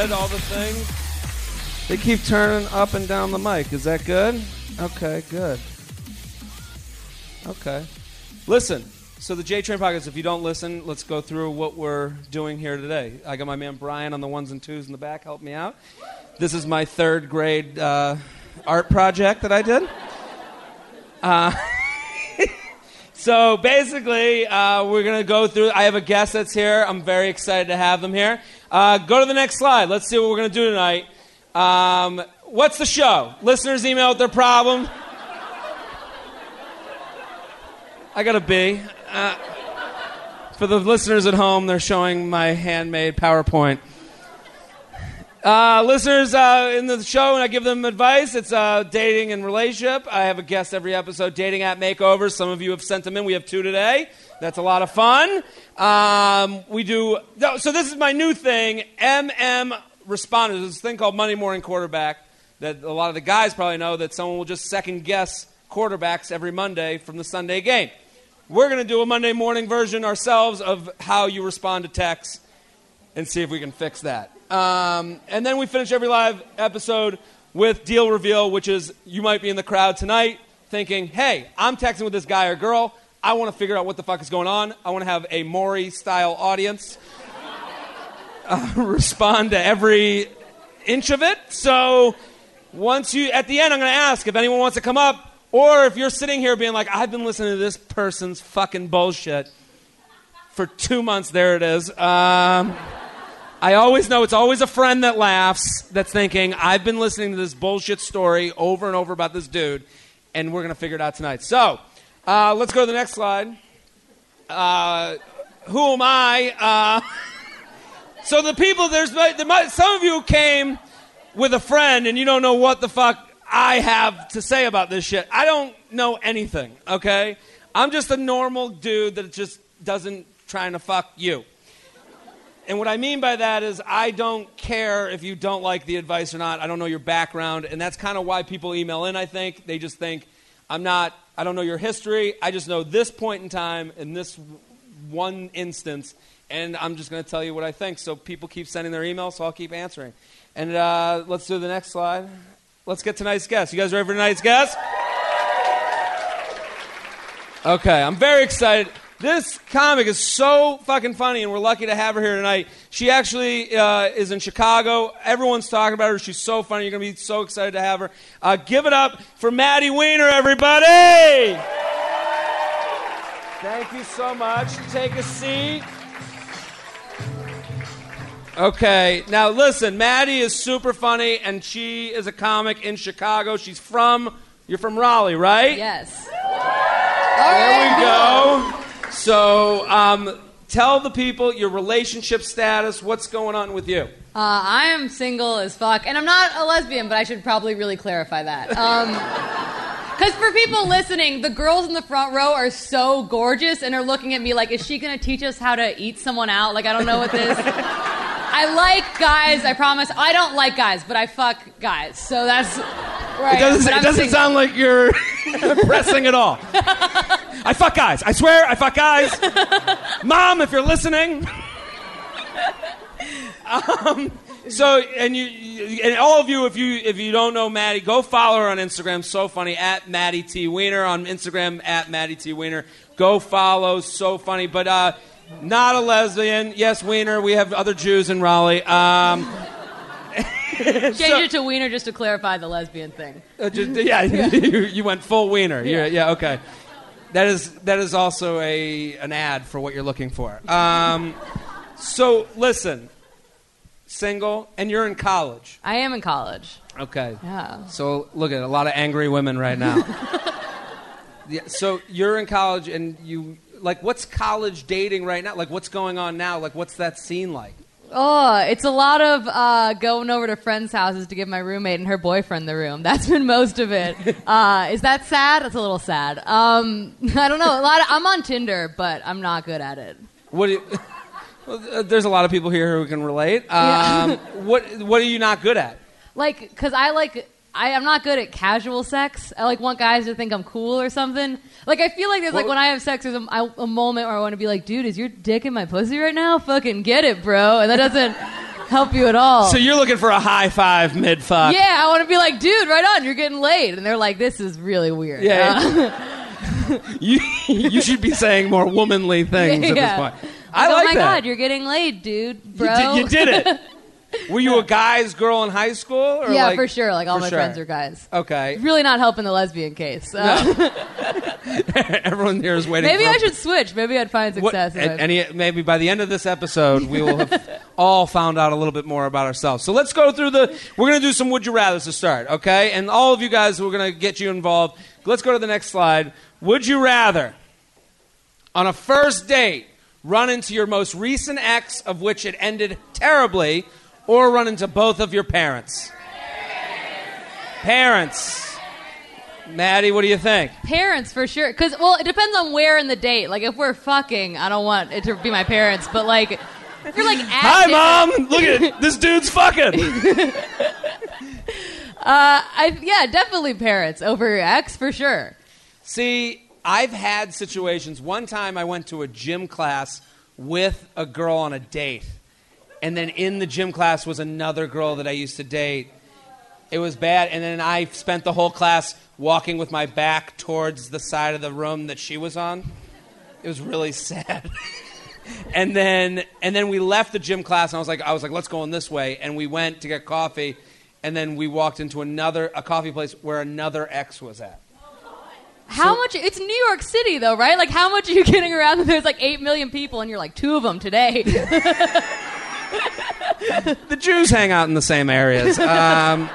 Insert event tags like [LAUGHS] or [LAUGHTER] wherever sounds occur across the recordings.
said all the things. They keep turning up and down the mic. Is that good? Okay, good. Okay. Listen. So the J Train podcast. If you don't listen, let's go through what we're doing here today. I got my man Brian on the ones and twos in the back. Help me out. This is my third grade uh, art project that I did. Uh, [LAUGHS] so basically, uh, we're going to go through. I have a guest that's here. I'm very excited to have them here. Uh, go to the next slide. Let's see what we're going to do tonight. Um, what's the show? Listeners email with their problem. I got a B. Uh, for the listeners at home, they're showing my handmade PowerPoint. Uh, listeners uh, in the show, and I give them advice. It's uh, dating and relationship. I have a guest every episode, dating at makeovers. Some of you have sent them in. We have two today. That's a lot of fun. Um, we do. So this is my new thing. MM responders. This thing called Monday Morning Quarterback that a lot of the guys probably know that someone will just second guess quarterbacks every Monday from the Sunday game. We're going to do a Monday morning version ourselves of how you respond to texts and see if we can fix that. Um, and then we finish every live episode with deal reveal, which is you might be in the crowd tonight thinking, hey, I'm texting with this guy or girl. I want to figure out what the fuck is going on. I want to have a Maury style audience uh, [LAUGHS] respond to every inch of it. So once you, at the end, I'm going to ask if anyone wants to come up or if you're sitting here being like, I've been listening to this person's fucking bullshit for two months, there it is. Um, I always know it's always a friend that laughs that's thinking, I've been listening to this bullshit story over and over about this dude, and we're going to figure it out tonight. So, uh, let's go to the next slide. Uh, who am I? Uh, [LAUGHS] so, the people, there's there might, some of you came with a friend and you don't know what the fuck I have to say about this shit. I don't know anything, okay? I'm just a normal dude that just doesn't trying to fuck you. And what I mean by that is I don't care if you don't like the advice or not. I don't know your background, and that's kind of why people email in, I think. They just think I'm not I don't know your history. I just know this point in time in this one instance, and I'm just going to tell you what I think. So people keep sending their emails, so I'll keep answering. And uh, let's do the next slide. Let's get tonight's guest. You guys ready for tonight's guest? Okay, I'm very excited. This comic is so fucking funny, and we're lucky to have her here tonight. She actually uh, is in Chicago. Everyone's talking about her. She's so funny. You're going to be so excited to have her. Uh, give it up for Maddie Weiner, everybody! Thank you so much. Take a seat. Okay, now listen, Maddie is super funny, and she is a comic in Chicago. She's from, you're from Raleigh, right? Yes. There we go. So, um, tell the people your relationship status. What's going on with you? Uh, I am single as fuck, and I'm not a lesbian, but I should probably really clarify that. [LAUGHS] Because for people listening, the girls in the front row are so gorgeous and are looking at me like, is she going to teach us how to eat someone out? Like, I don't know what this. I like guys, I promise. I don't like guys, but I fuck guys. So that's right. It doesn't, it doesn't sound like you're [LAUGHS] pressing at all. I fuck guys. I swear, I fuck guys. Mom, if you're listening. [LAUGHS] Um, so, and you, and all of you, if you if you don't know Maddie, go follow her on Instagram. So funny at Maddie T Weiner on Instagram at Maddie T Weiner. Go follow. So funny, but uh, not a lesbian. Yes, Wiener. We have other Jews in Raleigh. Um, [LAUGHS] Change so, it to Wiener just to clarify the lesbian thing. Uh, just, yeah, [LAUGHS] [LAUGHS] you, you, went full Wiener. Yeah. yeah, okay. That is that is also a an ad for what you're looking for. Um, so listen, single, and you're in college. I am in college. Okay. Yeah. So look at a lot of angry women right now. yeah, so you're in college, and you like what's college dating right now? Like what's going on now? Like what's that scene like? Oh, it's a lot of uh, going over to friends' houses to give my roommate and her boyfriend the room. [LAUGHS] That's been most of it. Uh, is that sad? That's a little sad. Um, [LAUGHS] I don't know. A lot. Of, I'm on Tinder, but I'm not good at it. What? Do you, [LAUGHS] well, there's a lot of people here who can relate. Um, yeah. what What are you not good at? Like, because I like I, am not good at casual sex. I like want guys to think I'm cool or something. Like I feel like there's like when I have sex, there's a, a moment where I want to be like, dude, is your dick in my pussy right now? Fucking get it, bro. And that doesn't [LAUGHS] help you at all. So you're looking for a high five mid fuck. yeah, I want to be like, dude, right on, you're getting laid, and they're like, this is really weird. Yeah. Uh, [LAUGHS] You you should be saying more womanly things at this [LAUGHS] point. I like, oh like my that. god, you're getting laid, dude, You bro. did, you did it. Were you a guy's girl in high school? Or yeah, like- for sure. Like all my sure. friends are guys. Okay. Really not helping the lesbian case. Uh, [LAUGHS] [LAUGHS] Everyone here is waiting. maybe I should switch. Maybe I'd find What, success. and, and maybe by the end of this episode, we will have [LAUGHS] all found out a little bit more about ourselves. So let's go through the. We're going to do some would you rather's to start, okay? And all of you guys, we're going to get you involved. Let's go to the next slide. Would you rather, on a first date, run into your most recent ex, of which it ended terribly, or run into both of your parents? Parents. Maddie, what do you think? Parents for sure. Because well, it depends on where in the date. Like if we're fucking, I don't want it to be my parents. But like if you're like Hi, mom. Look at it. [LAUGHS] This dude's fucking. [LAUGHS] Uh, I yeah, definitely parents over your ex for sure. See, I've had situations. One time I went to a gym class with a girl on a date. And then in the gym class was another girl that I used to date. It was bad. And then I spent the whole class walking with my back towards the side of the room that she was on. It was really [LAUGHS] sad. and then and then we left the gym class and I was like I was like let's go in this way and we went to get coffee and then we walked into another a coffee place where another ex was at. How So- much? It's New York City though, right? Like how much are you [LAUGHS] getting around? that There's like eight million people, and you're like two of them today. [LAUGHS] [LAUGHS] the Jews hang out in the same areas. Um,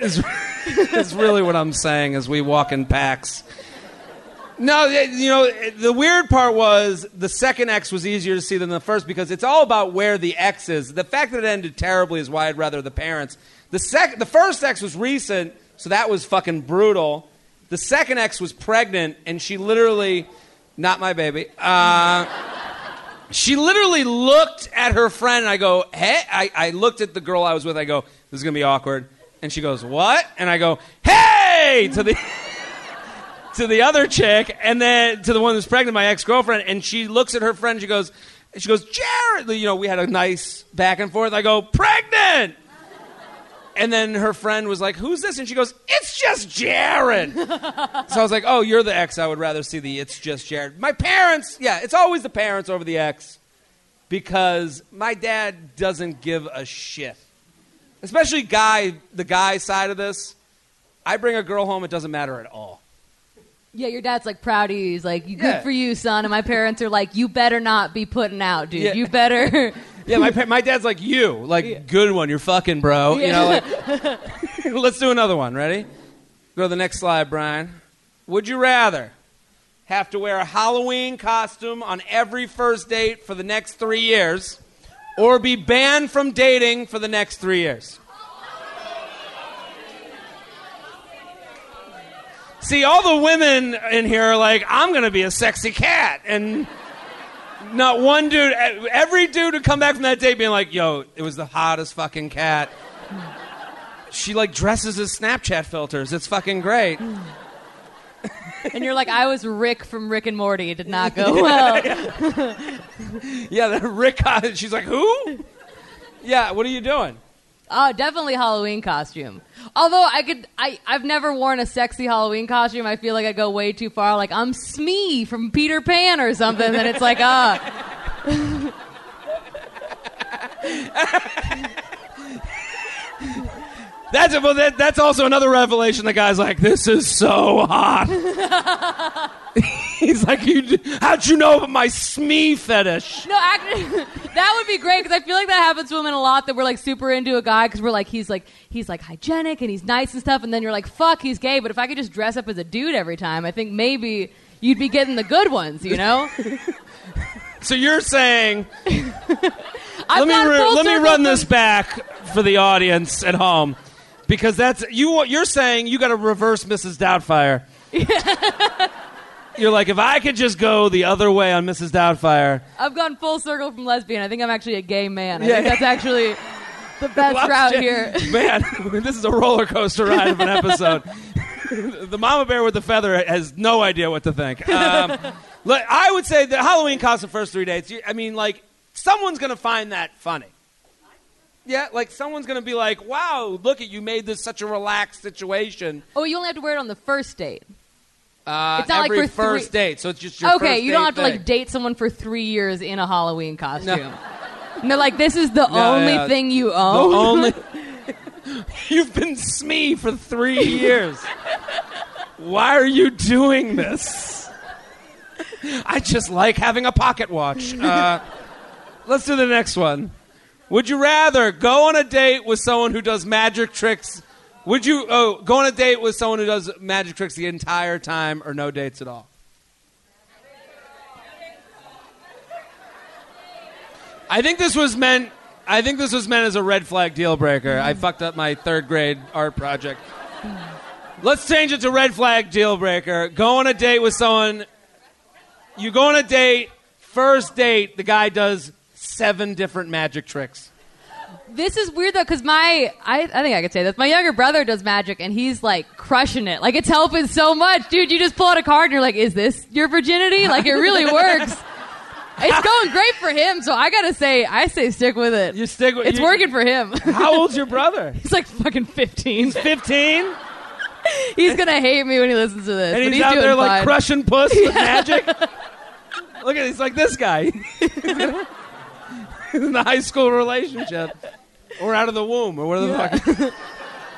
is, is really what I'm saying as we walk in packs. No, you know, the weird part was the second X was easier to see than the first because it's all about where the X is. The fact that it ended terribly is why I'd rather the parents. The sec- the first X was recent, so that was fucking brutal. The second X was pregnant, and she literally, not my baby. Uh, she literally looked at her friend, and I go, "Hey!" I, I looked at the girl I was with. I go, "This is gonna be awkward." And she goes, "What?" And I go, "Hey!" to the [LAUGHS] to the other chick, and then to the one who's pregnant, my ex girlfriend. And she looks at her friend. She goes, "She goes, Jared." You know, we had a nice back and forth. I go, "Pregnant." And then her friend was like, "Who's this?" And she goes, "It's just Jared." [LAUGHS] so I was like, "Oh, you're the ex. I would rather see the it's just Jared." My parents, yeah, it's always the parents over the ex because my dad doesn't give a shit. Especially guy, the guy side of this. I bring a girl home, it doesn't matter at all. yeah, your dad's like proud of you. He's like, "You good Yeah. for you, son." And my parents are like, "You better not be putting out, dude. Yeah. You better." [LAUGHS] Yeah, my pa- my dad's like you, like good one, you're fucking bro. You know, like, [LAUGHS] [LAUGHS] let's do another one. Ready? Go to the next slide, Brian. Would you rather have to wear a Halloween costume on every first date for the next three years, or be banned from dating for the next three years? See, all the women in here are like, I'm going to be a sexy cat. And not one dude, every dude would come back from that date being like, yo, it was the hottest fucking cat. She like dresses as Snapchat filters. It's fucking great. and you're like, "I was Rick from Rick and Morty. It did not go [LAUGHS] well." [LAUGHS] Yeah, the Rick, [LAUGHS] she's like, who? Yeah, what are you doing? Oh, definitely Halloween costume. Although I could, I I've never worn a sexy Halloween costume. I feel like I go way too far. Like I'm Smee from Peter Pan or something. Then it's like, ah, [LAUGHS] That's it. Well, that, that's also another revelation. The guy's like, "This is so hot." [LAUGHS] He's like, you, "How'd you know about my Smee fetish?" no, actually, [LAUGHS] that would be great because I feel like that happens to women a lot. That we're like super into a guy because we're like, he's like, he's like hygienic and he's nice and stuff, and then you're like, fuck, he's gay. But if I could just dress up as a dude every time, I think maybe you'd be getting the good ones. You know? [LAUGHS] So you're saying, let me re- let me run this back for the audience at home, because that's you. You're saying you got to reverse Mrs. Doubtfire. [LAUGHS] you're like, if I could just go the other way on Mrs. Doubtfire, I've gone full circle from lesbian. I think I'm actually a gay man. I Yeah. think that's actually [LAUGHS] the best route here. [LAUGHS] Man, this is a roller coaster ride of an episode. the mama bear with the feather has no idea what to think. Um, look, I would say the Halloween costume first three dates. I mean, like someone's gonna find that funny. Yeah, like someone's gonna be like, "Wow, look at you made this such a relaxed situation." Oh, you only have to wear it on the first date. Uh, It's not like every for three- first date, so it's just your okay, first you don't date have to thing. like date someone for three years in a Halloween costume. [LAUGHS] And they're like, this is the No, only yeah. thing you own." The only [LAUGHS] [LAUGHS] you've been Smee for three years. Why are you doing this? I just like having a pocket watch. Uh, let's do the next one. Would you rather go on a date with someone who does magic tricks? Would you oh, go on a date with someone who does magic tricks the entire time, or no dates at all? I think this was meant. I think this was meant as a red flag deal breaker. I fucked up my third grade art project. Let's change it to red flag deal breaker. Go on a date with someone. You go on a date. First date, the guy does seven different magic tricks. This is weird though, because my I, I think I could say this. My younger brother does magic, and he's like crushing it. Like it's helping so much, dude. You just pull out a card, and you're like, "Is this your virginity?" Like it really [LAUGHS] works. It's going great for him, so I gotta say, I say stick with it. You stick with it's you- working for him. How old's your brother? [LAUGHS] he's like fucking 15. Fifteen, He's gonna hate me when he listens to this. and but he's, out there like crushing puss with [LAUGHS] magic. Look at he's like this guy [LAUGHS] in the high school relationship, or out of the womb, or whatever the fuck.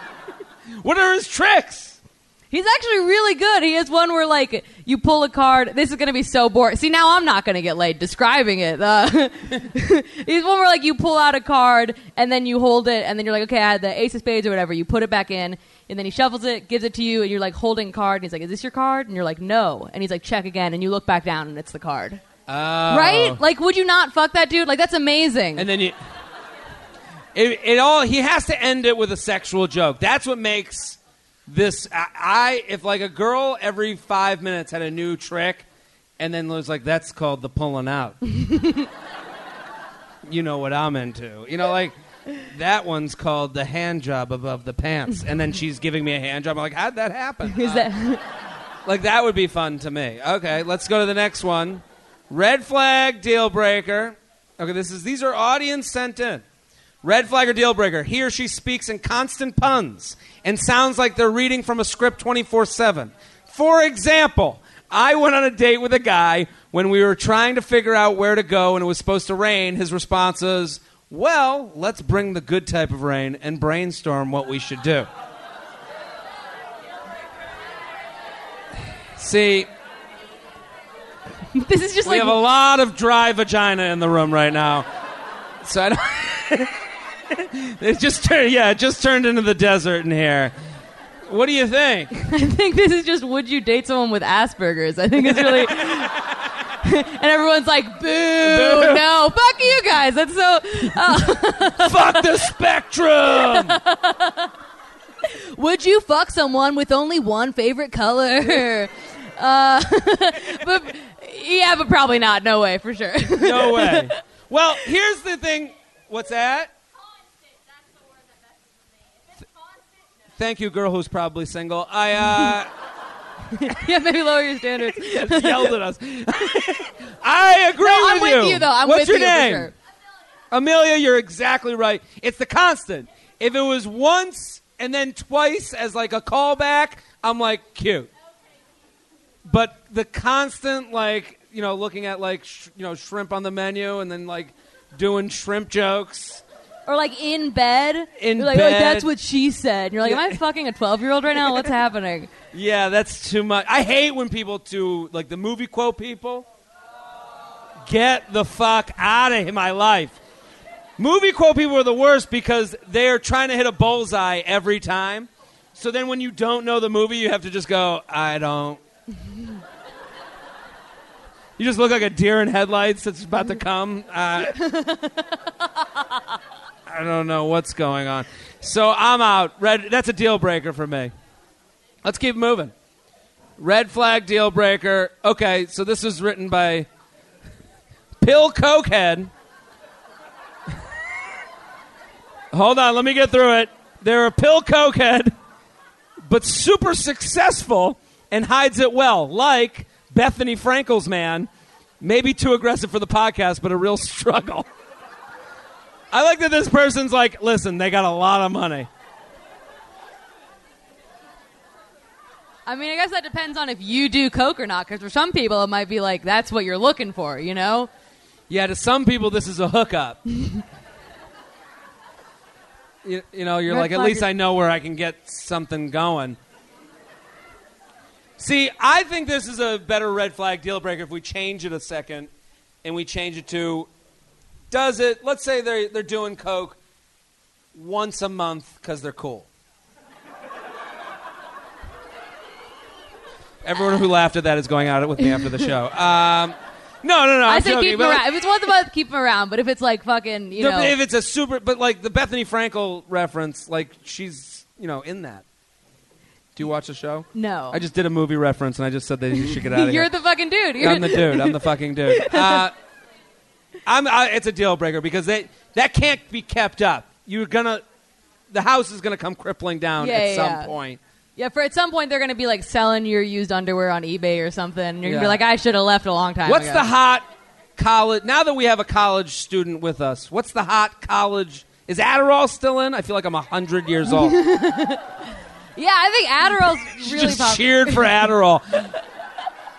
[LAUGHS] what are his tricks? He's actually really good. He has one where like you pull a card. This is gonna be so boring. See, now I'm not gonna get laid describing it. Uh, [LAUGHS] he's one where like you pull out a card and then you hold it, and then you're like, okay, I had the ace of spades or whatever. You put it back in, and then he shuffles it, gives it to you, and you're like holding card. And he's like, is this your card? And you're like, no. And he's like, check again, and you look back down, and it's the card. Oh. Right? Like, would you not fuck that dude? Like, that's amazing. And then you. It, it all he has to end it with a sexual joke. That's what makes this. I, I if like a girl every five minutes had a new trick, and then was like, "That's called the pulling out." [LAUGHS] you know what I'm into. You know, like that one's called the hand job above the pants, and then she's giving me a hand job. I'm like, how'd that happen? is that? Uh, like that would be fun to me. Okay, let's go to the next one. Red flag deal breaker. Okay, this is these are audience sent in. Red flag or deal breaker. He or she speaks in constant puns and sounds like they're reading from a script 24/7. For example, I went on a date with a guy when we were trying to figure out where to go and it was supposed to rain. His response is, "Well, let's bring the good type of rain and brainstorm what we should do." See, [LAUGHS] this is just We like have a lot of dry vagina in the room right now. So I don't. [LAUGHS] it just turned, yeah, it just turned into the desert in here. What do you think? [LAUGHS] I think this is just would you date someone with Asperger's? I think it's really. and everyone's like, boo, no, fuck you guys. That's so. Fuck the spectrum. Would you fuck someone with only one favorite color? Uh, but yeah, but probably not. No way, for sure. No [LAUGHS] way. Well, here's the thing. What's that? Thank you, girl who's probably single. I uh, [LAUGHS] yeah, maybe lower your standards. [LAUGHS] yelled at us. I agree No, with I'm with you though. I'm What's with your you name? sure. Amelia, you're exactly right. It's the constant. If it was once and then twice as like a callback, I'm like cute. But the constant like you know looking at like sh- you know shrimp on the menu and then like doing shrimp jokes. Or like in bed. In You're like, bed. that's what she said. And you're like, am I fucking a 12 year old right now? What's happening? [LAUGHS] Yeah, that's too much. I hate when people do like the movie quote people. Get the fuck out of my life. Movie quote people are the worst because they're trying to hit a bullseye every time. So then when you don't know the movie, you have to just go, I don't. You just look like a deer in headlights that's about to come. Uh, [LAUGHS] I don't know what's going on. So I'm out. Red. That's a deal breaker for me. Let's keep moving. Red flag deal breaker. Okay, so this is written by Pill Cokehead. [LAUGHS] Hold on, let me get through it. They're a pill cokehead, but super successful and hides it well, like Bethenny Frankel's man. Maybe too aggressive for the podcast, but a real [LAUGHS] struggle. I like that this person's like, listen, they got a lot of money. I mean, I guess that depends on if you do coke or not. Because for some people, it might be like that's what you're looking for. You know? Yeah, to some people, this is a hookup. [LAUGHS] you, you know, you're Red like, at least is- I know where I can get something going. See, I think this is a better red flag deal breaker if we change it a second and we change it to does it, let's say they're, they're doing Coke once a month because they're cool. Everyone who laughed at that is going out with me after the show. [LAUGHS] Um, no, no, no. I I'm say joking, keep him but like- If it's once a month, keep him around. But if it's like fucking, you no, know, if it's a super, but like the Bethenny Frankel reference, like she's you know in that. Do you watch the show? no, I just did a movie reference and I just said that you should get out [LAUGHS] of here. you're the fucking dude. You're I'm the dude. I'm the fucking dude. [LAUGHS] Uh, I'm. I, it's a deal breaker because they that can't be kept up. You're gonna. The house is gonna come crippling down Yeah, at yeah, some yeah. point. Yeah, for at some point they're gonna be like selling your used underwear on eBay or something. And you're gonna be like, I should have left a long time ago. What's ago. the hot college? Now that we have a college student with us, what's the hot college? Is Adderall still in? I feel like I'm hundred years old. [LAUGHS] yeah, I think Adderall's [LAUGHS] really just popular. cheered for Adderall.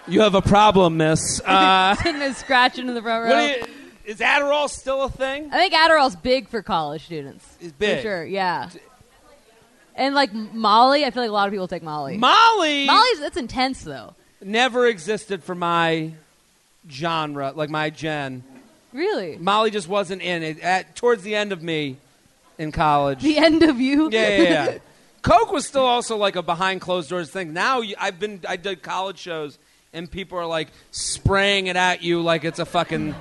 you have a problem, miss. [LAUGHS] Uh, Sitting there scratching in the front row. you, is Adderall still a thing? I think Adderall's big for college students. It's big. For sure, yeah. And like Molly, I feel like a lot of people take Molly. Molly Molly's that's intense though. never existed for my genre, like my gen. Really? Molly just wasn't in it. At, towards the end of me in college. The end of you? yeah, yeah, yeah. [LAUGHS] Coke was still also like a behind closed doors thing. Now I've been, I did college shows, and people are like spraying it at you like it's a fucking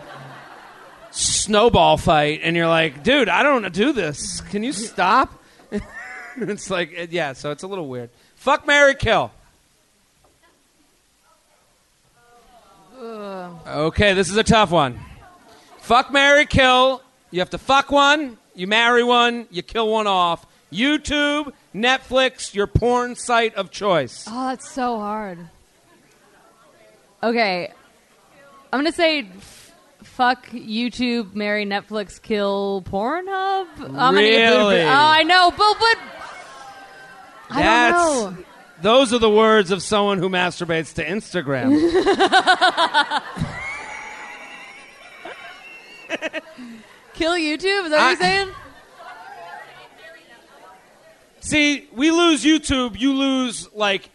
snowball fight, and you're like, dude, I don't do this. Can you stop? [LAUGHS] it's like, yeah. So it's a little weird. Fuck Mary Kill. Okay, this is a tough one. Fuck Mary Kill. You have to fuck one, you marry one, you kill one off. YouTube, Netflix, your porn site of choice. Oh, that's so hard. Okay. I'm going to say f- fuck YouTube, marry Netflix, kill Pornhub. I'm gonna get Really? Oh, I know, but but I That's don't know. those are the words of someone who masturbates to Instagram. [LAUGHS] [LAUGHS] Kill YouTube? Is that what I- you're saying? See, we lose YouTube, you lose like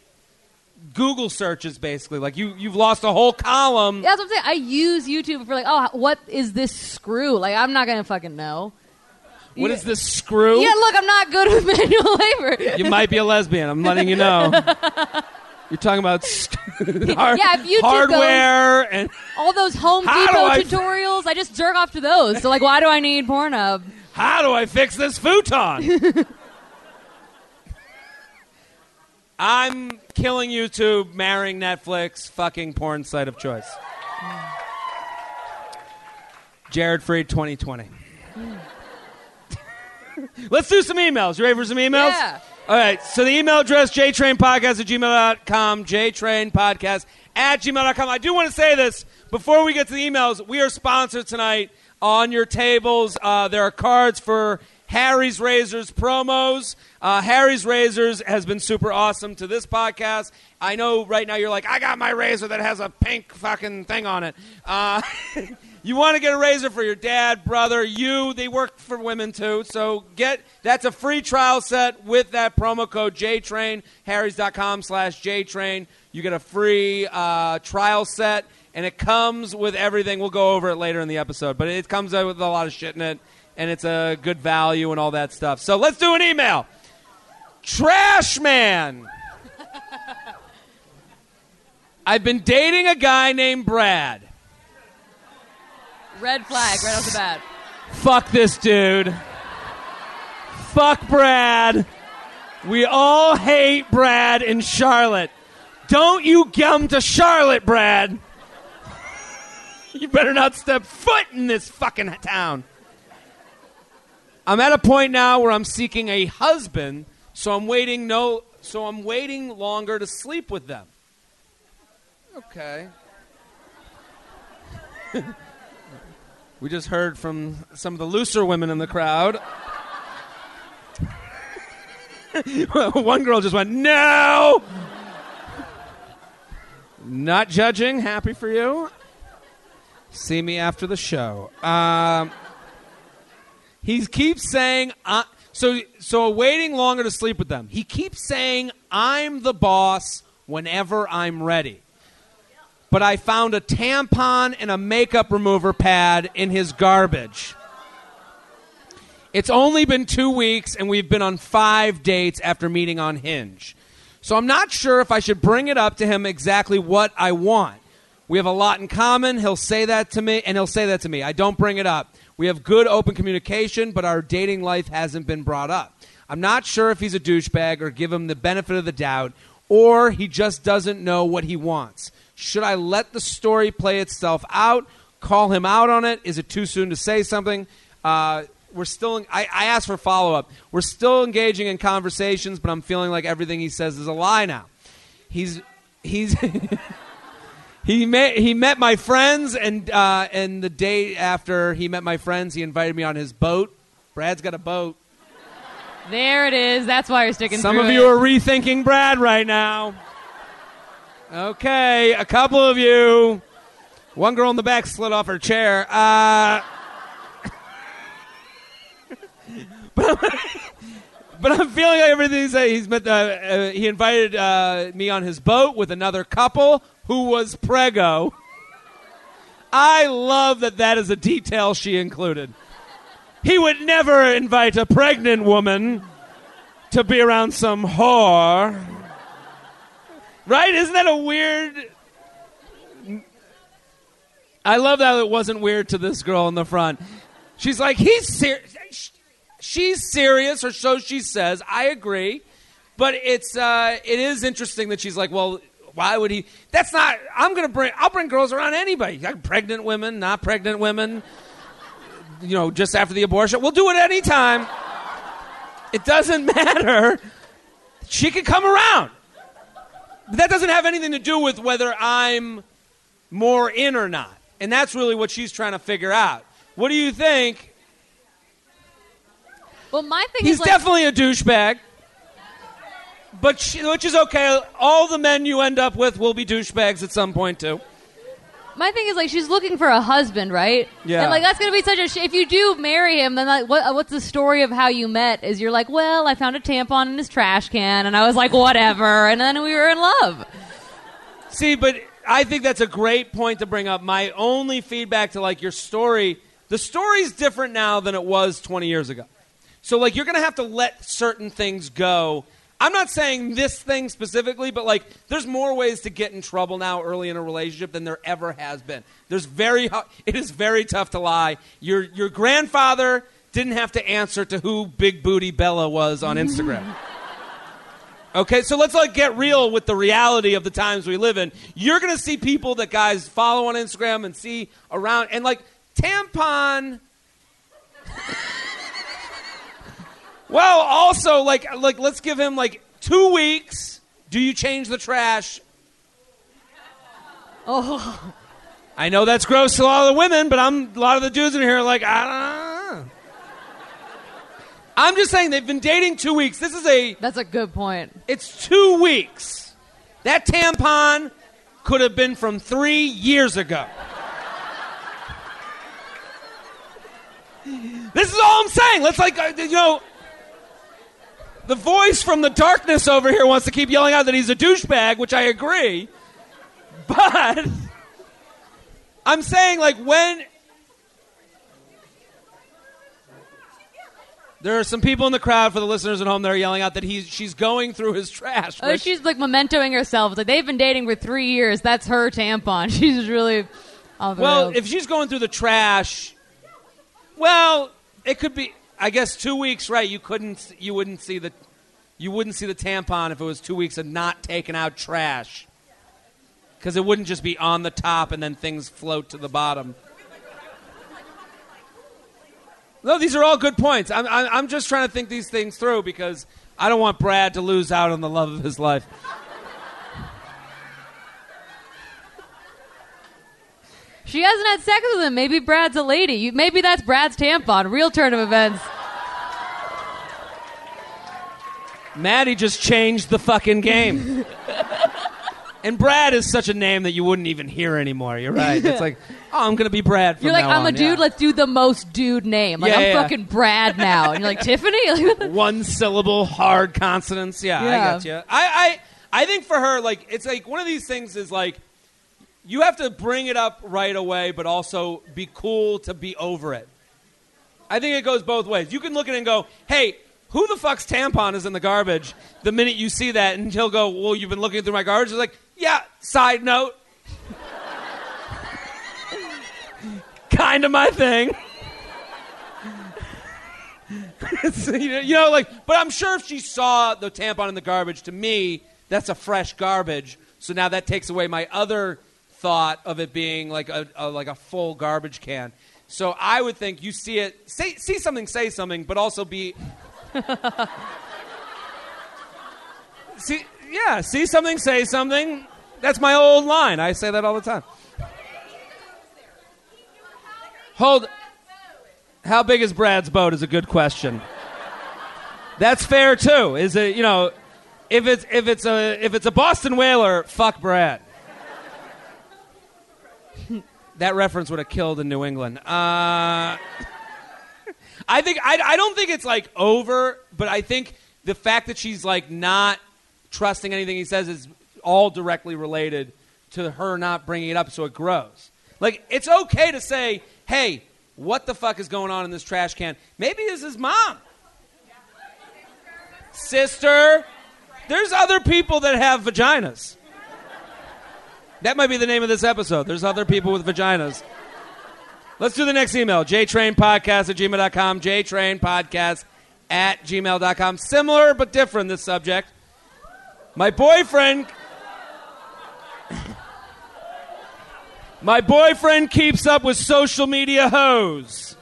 Google searches basically. Like you you've lost a whole column. Yeah, that's what I'm saying. I use YouTube for like, oh, what is this screw? Like, I'm not gonna fucking know. What Yeah. is this screw? Yeah, look, I'm not good with [LAUGHS] manual labor. You might be a lesbian. I'm letting you know. You're talking about [LAUGHS] st- har- [LAUGHS] Yeah, if YouTube hardware and All those Home Depot I- tutorials, I just jerk off to those. So like, why do I need Pornhub? how do I fix this futon? I'm killing YouTube, marrying Netflix, fucking porn site of choice. Jared Freid 2020. [LAUGHS] Let's do some emails. You ready for some emails? Yeah. All right. So the email address, jtrainpodcast at gmail.com, jtrainpodcast at gmail.com. I do want to say this before we get to the emails. We are sponsored tonight on your tables. Uh, there are cards for Harry's Razors promos. Uh, Harry's Razors has been super awesome to this podcast. I know right now you're like, I got my razor that has a pink fucking thing on it. Uh, [LAUGHS] you want to get a razor for your dad, brother, you. They work for women too. So get that's a free trial set with that promo code JTrain. Harry's.com slash JTrain. You get a free uh, trial set, and it comes with everything. We'll go over it later in the episode, but it comes with a lot of shit in it, and it's a good value and all that stuff. So let's do an email. Trash Man. I've been dating a guy named Brad. Red flag right off the bat. Fuck this dude. Fuck Brad. We all hate Brad in Charlotte. Don't you come to Charlotte, Brad. [LAUGHS] You better not step foot in this fucking town. I'm at a point now where I'm seeking a husband, so I'm waiting no so I'm waiting longer to sleep with them. Okay. We just heard from some of the looser women in the crowd. [LAUGHS] One girl just went, No! Not judging. Happy for you. See me after the show. Um, he keeps saying, so, so waiting longer to sleep with them. He keeps saying, I'm the boss whenever I'm ready. But I found a tampon and a makeup remover pad in his garbage. It's only been two weeks, and we've been on five dates after meeting on Hinge. So I'm not sure if I should bring it up to him exactly what I want. We have a lot in common. He'll say that to me, and he'll say that to me. I don't bring it up. We have good open communication, but our dating life hasn't been brought up. I'm not sure if he's a douchebag or give him the benefit of the doubt, or he just doesn't know what he wants. Should I let the story play itself out? Call him out on it? Is it too soon to say something? Uh, we're still. I, I asked for follow up. We're still engaging in conversations, but I'm feeling like everything he says is a lie now. He's he's. [LAUGHS] he met he met my friends and uh, and the day after he met my friends, he invited me on his boat. Brad's got a boat. There it is. That's why you're sticking. Some of it. you are rethinking Brad right now. Okay, a couple of you. One girl in the back slid off her chair. Uh, [LAUGHS] but, I'm, [LAUGHS] but I'm feeling like everything's. Uh, he's met. Uh, uh, he invited uh, me on his boat with another couple who was prego. I love that. That is a detail she included. He would never invite a pregnant woman to be around some whore. Right? Isn't that a weird. I love that it wasn't weird to this girl in the front. She's like, he's serious. She's serious, or so she says. I agree. But it's uh, it is interesting that she's like, well, why would he? That's not. I'm gonna bring. I'll bring girls around anybody. Like pregnant women, not pregnant women. [LAUGHS] You know, just after the abortion, we'll do it anytime. It doesn't [LAUGHS] matter. She can come around. But that doesn't have anything to do with whether I'm more in or not. And that's really what she's trying to figure out. What do you think? Well, my thing He's is like, definitely a douchebag. But she, which is okay. All the men you end up with will be douchebags at some point too. my thing is like she's looking for a husband, right? Yeah. And like that's gonna be such a. Sh- if you do marry him, then like what? Uh, what's the story of how you met? Is you're like, well, I found a tampon in his trash can, and I was like, whatever, and then we were in love. See, but I think that's a great point to bring up. My only feedback to like your story, the story's different now than it was 20 years ago. So like you're to have to let certain things go. I'm not saying this thing specifically, but like there's more ways to get in trouble now early in a relationship than there ever has been. There's very it is very tough to lie. Your your grandfather didn't have to answer to who Big Booty Bella was on Instagram. [LAUGHS] Okay, so let's like get real with the reality of the times we live in. You're gonna see people that guys follow on Instagram and see around, and like tampon. Well, also like like let's give him like two weeks. Do you change the trash? Oh, I know that's gross to a lot of the women, but I'm a lot of the dudes in here are like I don't know. I'm just saying they've been dating two weeks. This is a that's a good point. It's two weeks. That tampon could have been from three years ago. This is all I'm saying. Let's like uh, you know. The voice from the darkness over here wants to keep yelling out that he's a douchebag, which I agree. But I'm saying like when There are some people in the crowd for the listeners at home that are yelling out that he's she's going through his trash. Oh, she's like mementoing herself. It's like they've been dating for three years. That's her tampon. [LAUGHS] She's really. well, rails. if she's going through the trash, well, it could be. I guess two weeks, right? You couldn't. You wouldn't see the. You wouldn't see the tampon if it was two weeks of not taking out trash. Because it wouldn't just be on the top and then things float to the bottom. No, these are all good points. I'm, I'm, I'm just trying to think these things through because I don't want Brad to lose out on the love of his life. She hasn't had sex with him. Maybe Brad's a lady. You, maybe that's Brad's tampon. Real turn of events. Maddie just changed the fucking game. [LAUGHS] and Brad is such a name that you wouldn't even hear anymore. You're right. It's like, oh, I'm gonna be Brad. From You're like, I'm a dude. yeah. Let's do the most dude name. Like Yeah, I'm yeah. fucking Brad now. And you're like Tiffany. [LAUGHS] Like, what the- [LAUGHS] one syllable hard consonants. Yeah, I got you. I, I I think for her, like it's like one of these things is like you have to bring it up right away, but also be cool to be over it. I think it goes both ways. You can look at it and go, "Hey, who the fuck's tampon is in the garbage?" The minute you see that, and he'll go, "Well, you've been looking through my garbage." It's like, "Yeah." Side note, [LAUGHS] kind of my thing. [LAUGHS] You know, like, but I'm sure if she saw the tampon in the garbage, to me, that's a fresh garbage. So now that takes away my other thought of it being like a, a like a full garbage can. So I would think you see it, say see something, say something, but also be. [LAUGHS] see, yeah, see something, say something. That's my old line. I say that all the time. Hold. How big is Brad's boat is a good question. That's fair too. Is it you know, if it's if it's a if it's a Boston whaler, fuck Brad. That reference would have killed in New England. Uh, I think I, I don't think it's like over, but I think the fact that she's like not trusting anything he says is all directly related to her not bringing it up, so it grows. Like it's okay to say, "Hey, what the fuck is going on in this trash can?" Maybe it's his mom, sister. There's other people that have vaginas. That might be the name of this episode. There's other people with vaginas. Let's do the next email. JTrainPodcast at gmail.com. JTrainPodcast at gmail.com. Similar but different, this subject. My boyfriend. [COUGHS] My boyfriend keeps up with social media hoes.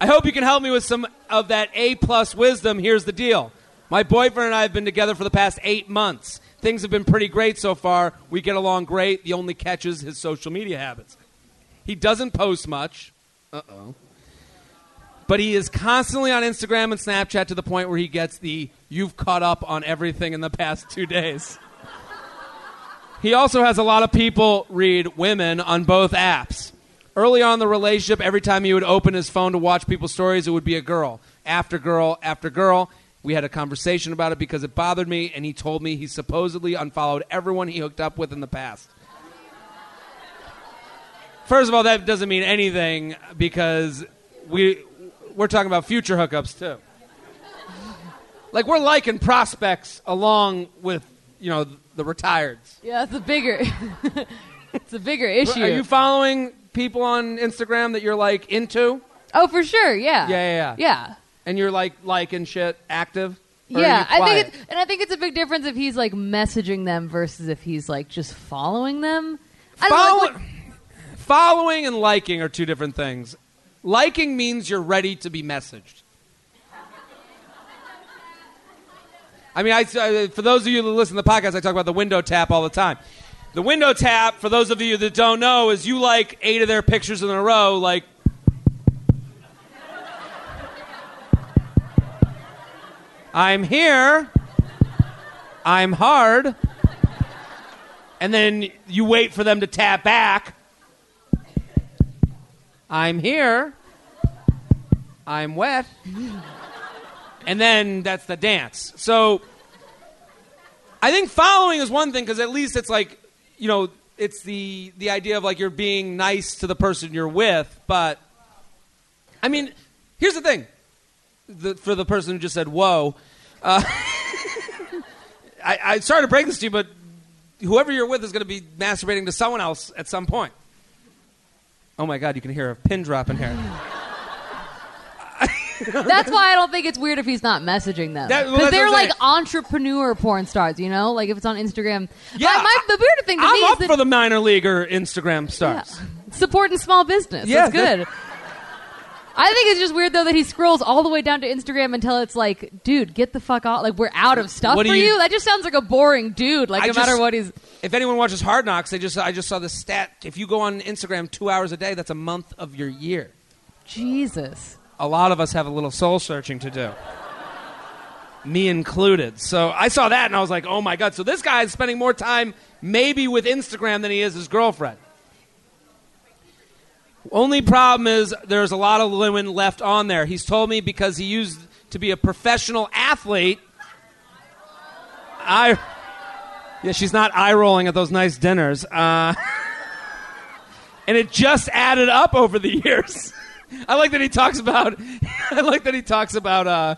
I hope you can help me with some of that A plus wisdom. Here's the deal. My boyfriend and I have been together for the past eight months. Things have been pretty great so far. We get along great. The only catch is his social media habits. He doesn't post much. Uh oh. But he is constantly on Instagram and Snapchat to the point where he gets the you've caught up on everything in the past two days. He also has a lot of people read women on both apps. Early on in the relationship, every time he would open his phone to watch people's stories, it would be a girl. After girl, after girl. We had a conversation about it because it bothered me, and he told me he supposedly unfollowed everyone he hooked up with in the past. First of all, that doesn't mean anything because we we're talking about future hookups too. Like we're liking prospects along with you know the retireds. yeah, [LAUGHS] it's a bigger. it's a bigger issue. Are you following people on Instagram that you're like into, oh, for sure. Yeah. Yeah, yeah, yeah. Yeah. And you're like liking shit, active? Or Yeah, I think, it, and I think it's a big difference if he's like messaging them versus if he's like just following them. I Follow- like, following and liking are two different things. Liking means you're ready to be messaged. I mean, I, I- for those of you that listen to the podcast, I talk about the window tap all the time. The window tap, for those of you that don't know, is you like eight of their pictures in a row, like. I'm here. I'm hard. And then you wait for them to tap back. I'm here. I'm wet. And then that's the dance. So I think following is one thing because at least it's like, you know, it's the the idea of like you're being nice to the person you're with, but I mean, here's the thing. The, for the person who just said "whoa," uh, [LAUGHS] I, I sorry to break this to you, but whoever you're with is going to be masturbating to someone else at some point. Oh my God, you can hear a pin drop in here. [LAUGHS] That's why I don't think it's weird if he's not messaging them. That- well, Because they're like entrepreneur porn stars, you know? Like if it's on Instagram. Yeah, My- my- the weird thing to me I'm is up for the minor leaguer Instagram yeah, stars. supporting small business. Yeah, That's good. [LAUGHS] I think it's just weird though that he scrolls all the way down to Instagram until it's like, dude, get the fuck off! Like we're out of stuff What for you? you- That just sounds like a boring dude. Like I no matter what he's. If anyone watches Hard Knocks, they just I just saw the stat. If you go on Instagram two hours a day, that's a month of your year. Jesus. A lot of us have a little soul searching to do. Me included. So I saw that and I was like, oh my God. So this guy is spending more time maybe with Instagram than he is his girlfriend. Only problem is there's a lot of women left on there. He's told me because he used to be a professional athlete. I. Yeah, she's not eye rolling at those nice dinners. Uh, and it just added up over the years. I like that he talks about. [LAUGHS] I like that he talks about uh,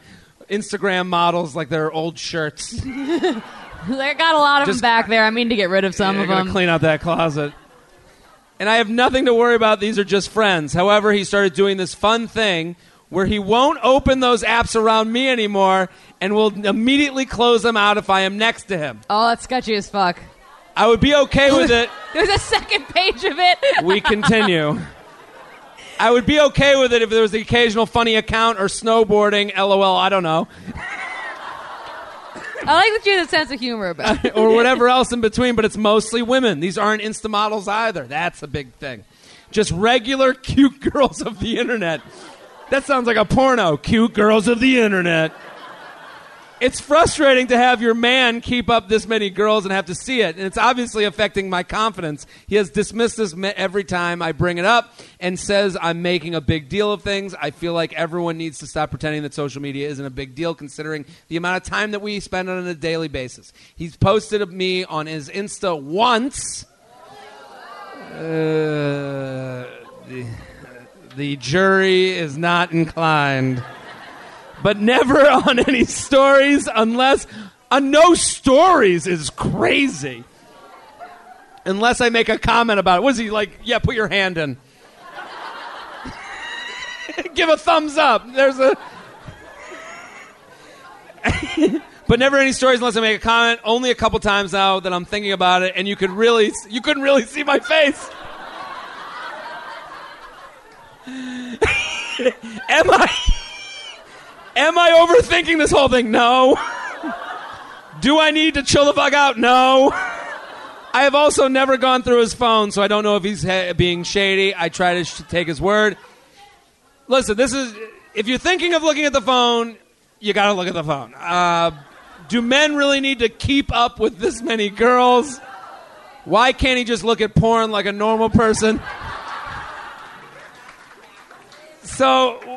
Instagram models like their old shirts. [LAUGHS] I got a lot of Just- them back there. I mean to get rid of some Yeah, of them. clean out that closet. And I have nothing to worry about. These are just friends. However, he started doing this fun thing where he won't open those apps around me anymore and will immediately close them out if I am next to him. oh, that's sketchy as fuck. I would be okay [LAUGHS] with it. There's a second page of it. We continue. I would be okay with it if there was the occasional funny account or snowboarding, lol, I don't know, I like that you have a sense of humor about it. [LAUGHS] or whatever else in between, but it's mostly women. These aren't Insta models either. That's a big thing. Just regular cute [LAUGHS] girls of the internet. That sounds like a porno. Cute girls of the internet. It's frustrating to have your man keep up this many girls and have to see it, and it's obviously affecting my confidence. He has dismissed this every time I bring it up and says I'm making a big deal of things. I feel like everyone needs to stop pretending that social media isn't a big deal, considering the amount of time that we spend on it a daily basis. He's posted me on his Insta once. Uh, the, the jury is not inclined but never [LAUGHS] on any stories unless a no stories is crazy. Unless I make a comment about it. Was he like, yeah, put your hand in. [LAUGHS] Give a thumbs up. There's a [LAUGHS] But never any stories unless I make a comment. Only a couple times now that I'm thinking about it and you could really you couldn't really see my face. Am I Am I overthinking this whole thing? No. [LAUGHS] Do I need to chill the fuck out? No. [LAUGHS] I have also never gone through his phone, so I don't know if he's ha- being shady. I try to sh- take his word. Listen, this is. If you're thinking of looking at the phone, you gotta look at the phone. Uh, do men really need to keep up with this many girls? Why can't he just look at porn like a normal person? [LAUGHS] So,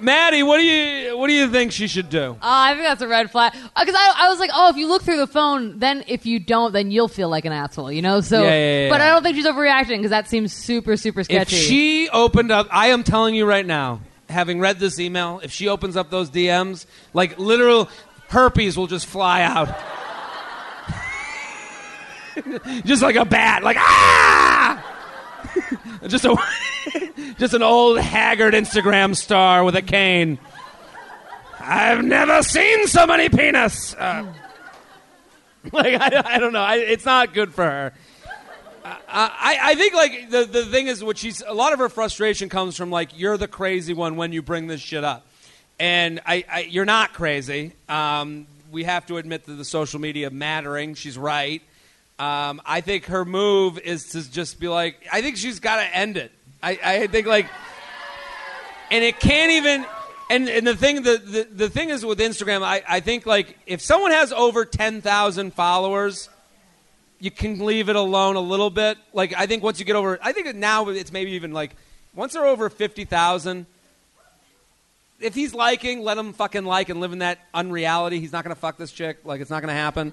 Maddie, what do you what do you think she should do? Oh, I think that's a red flag. Because I, I was like, oh, if you look through the phone, then if you don't, then you'll feel like an asshole, you know? So, Yeah, yeah, yeah, but. I don't think she's overreacting because that seems super, super If sketchy. she opened up, I am telling you right now, having read this email, if she opens up those DMs, like literal herpes will just fly out. [LAUGHS] just like a bat, like ah! [LAUGHS] just a [LAUGHS] just an old haggard Instagram star with a cane. I've never seen so many penis. Uh, [LAUGHS] like I, I don't know. I, it's not good for her. I, I think like the the thing is what she's a lot of her frustration comes from like you're the crazy one when you bring this shit up, and I, I you're not crazy. Um, we have to admit that the social media mattering. She's right. Um, I think her move is to just be like I think she's got to end it. I, I think like, and it can't even. And, and the thing the, the, the thing is with Instagram, I, I think like if someone has over ten thousand followers, you can leave it alone a little bit. Like I think once you get over, I think now it's maybe even like once they're over fifty thousand. If he's liking, let him fucking like and live in that unreality. He's not gonna fuck this chick. Like it's not gonna happen.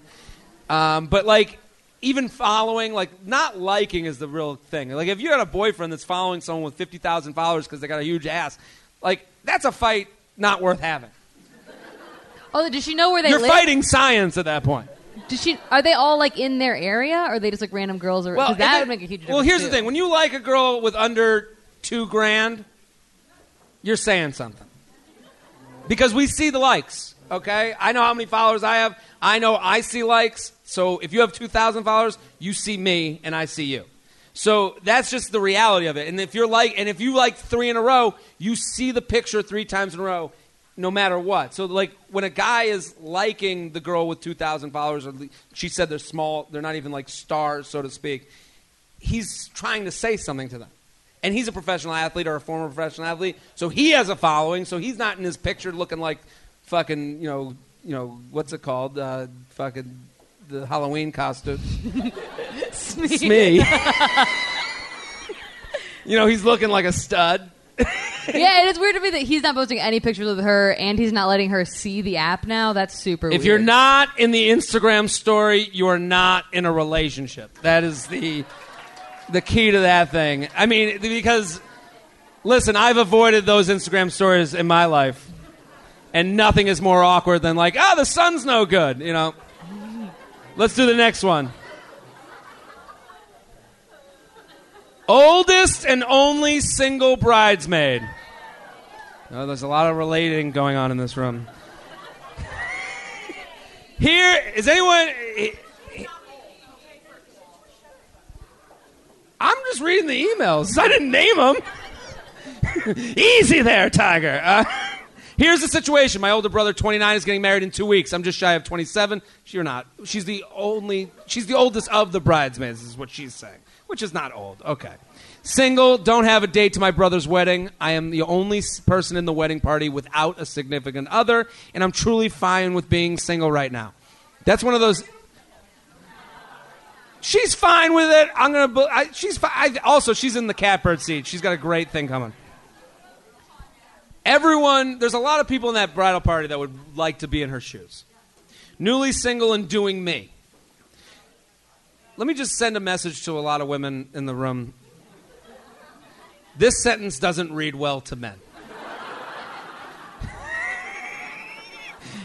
Um, but like even following, like not liking is the real thing. Like if you got a boyfriend that's following someone with fifty thousand followers because they got a huge ass, like that's a fight not worth having. oh, does she know where they You're live? fighting science at that point. Does she? Are they all like in their area, or are they just like random girls? Or and that then- would make a huge difference. Well, here's too. the thing: when you like a girl with under two grand, you're saying something because we see the likes. Okay, I know how many followers I have. I know I see likes. So if you have two thousand followers, you see me and I see you. So that's just the reality of it. And if you're like, and if you like three in a row, you see the picture three times in a row, no matter what. So like when a guy is liking the girl with 2,000 followers, or she said they're small, they're not even like stars, so to speak. He's trying to say something to them. And he's a professional athlete or a former professional athlete, so he has a following. So he's not in his picture looking like fucking, you know, you know, what's it called? Uh, fucking the Halloween costume. it's me. you know, he's looking like a stud. yeah, it is weird to me that he's not posting any pictures of her and he's not letting her see the app now. That's super If weird. you're not in the Instagram story, you are not in a relationship. That is the the key to that thing. I mean, because listen, I've avoided those Instagram stories in my life. And nothing is more awkward than like, "Ah, the sun's no good," you know. Let's do the next one. Oldest and only single bridesmaid. Oh, there's a lot of relating going on in this room. [LAUGHS] Here is anyone. I'm just reading the emails. I didn't name them. [LAUGHS] Easy there, Tiger. Uh, [LAUGHS] here's the situation. My older brother, 29, is getting married in two weeks. I'm just shy of 27. You're not. She's the only. She's the oldest of the bridesmaids. Is what she's saying, which is not old. Okay. Single. Don't have a date to my brother's wedding. I am the only person in the wedding party without a significant other, and I'm truly fine with being single right now. That's one of those. She's fine with it. I'm gonna. I, she's fi- I, also she's in the catbird seat. She's got a great thing coming. Everyone, there's a lot of people in that bridal party that would like to be in her shoes. Newly single and doing me. Let me just send a message to a lot of women in the room. This sentence doesn't read well to men.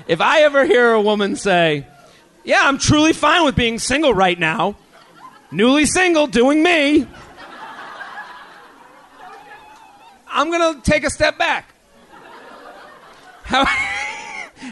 if I ever hear a woman say, Yeah, I'm truly fine with being single right now, newly single, doing me, I'm going to take a step back. How- [LAUGHS]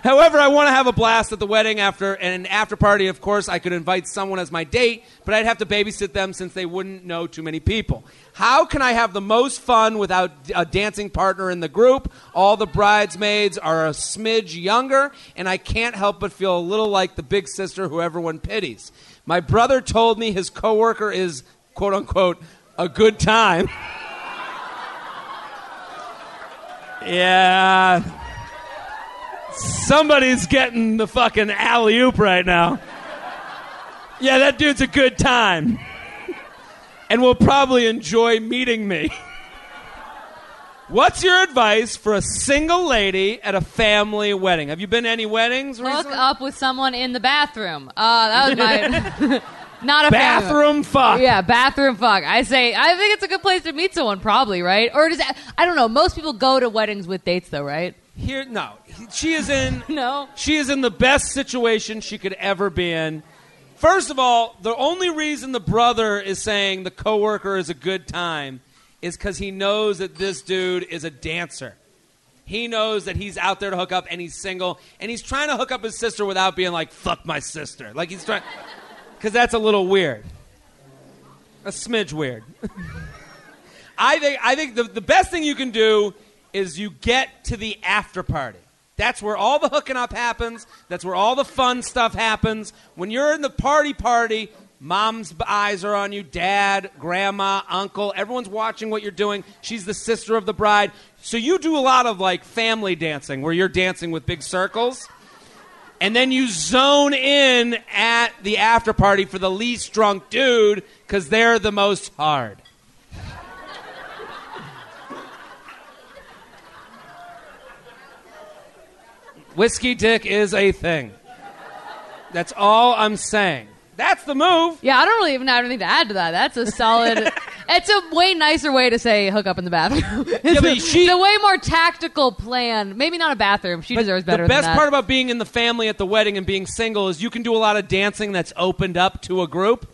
However, I want to have a blast at the wedding after and an after party. Of course, I could invite someone as my date, but I'd have to babysit them since they wouldn't know too many people. How can I have the most fun without a dancing partner in the group? All the bridesmaids are a smidge younger, and I can't help but feel a little like the big sister who everyone pities. My brother told me his coworker is quote unquote a good time. [LAUGHS] yeah. Somebody's getting the fucking alley oop right now. Yeah, that dude's a good time. And will probably enjoy meeting me. What's your advice for a single lady at a family wedding? Have you been to any weddings Hook up with someone in the bathroom. Uh, that was my. [LAUGHS] not a family- Bathroom fuck. Yeah, bathroom fuck. I say, I think it's a good place to meet someone, probably, right? Or does that, I don't know. Most people go to weddings with dates, though, right? Here, no. She is in. [LAUGHS] No. She is in the best situation she could ever be in. First of all, the only reason the brother is saying the coworker is a good time is because he knows that this dude is a dancer. He knows that he's out there to hook up and he's single and he's trying to hook up his sister without being like "fuck my sister." Like he's trying, because that's a little weird, a smidge weird. [LAUGHS] I think I think the, the best thing you can do is you get to the after party. That's where all the hooking up happens. That's where all the fun stuff happens. When you're in the party party, mom's eyes are on you, dad, grandma, uncle, everyone's watching what you're doing. She's the sister of the bride. So you do a lot of like family dancing where you're dancing with big circles. And then you zone in at the after party for the least drunk dude because they're the most hard. Whiskey dick is a thing. That's all I'm saying. That's the move. Yeah, I don't really even have anything to add to that. That's a solid. [LAUGHS] it's a way nicer way to say hook up in the bathroom. it's, Yeah, a, she- it's a way more tactical plan. Maybe not a bathroom. She deserves better the best part about being in the family at the wedding and being single is you can do a lot of dancing that's opened up to a group.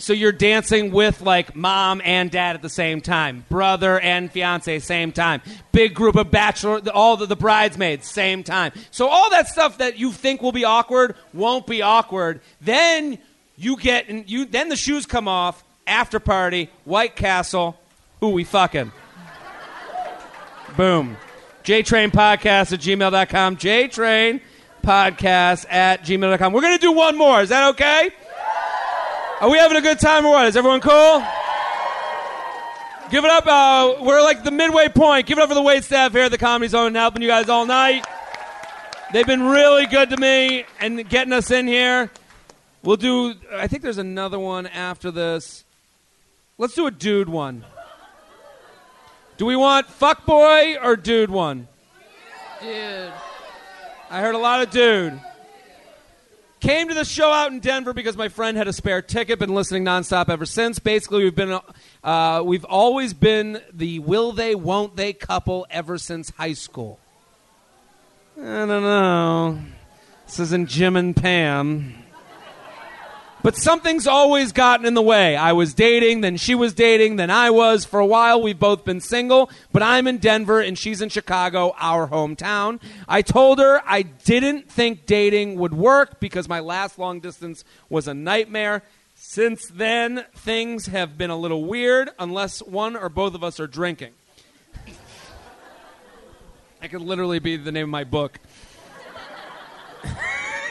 So you're dancing with like mom and dad at the same time, brother and fiance same time, big group of bachelor, all the, the bridesmaids same time. So all that stuff that you think will be awkward won't be awkward. Then you get and you then the shoes come off. after party, White Castle, who we fucking. Boom. JTrain Podcast at gmail.com. JTrain Podcast at gmail.com. We're going to do one more. Is that okay? Are we having a good time or what? Is everyone cool? Give it up. Uh, we're like the midway point. Give it up for the wait staff here at the Comedy Zone helping you guys all night. They've been really good to me and getting us in here. We'll do, I think there's another one after this. Let's do a dude one. Do we want fuck boy or dude one? Dude. I heard a lot of dude. Came to the show out in Denver because my friend had a spare ticket. Been listening nonstop ever since. Basically, we've been uh, we've always been the will they won't they couple ever since high school. I don't know. This isn't Jim and Pam. But something's always gotten in the way. I was dating, then she was dating, then I was. For a while, we've both been single, but I'm in Denver and she's in Chicago, our hometown. I told her I didn't think dating would work because my last long distance was a nightmare. Since then, things have been a little weird unless one or both of us are drinking. That could literally be the name of my book.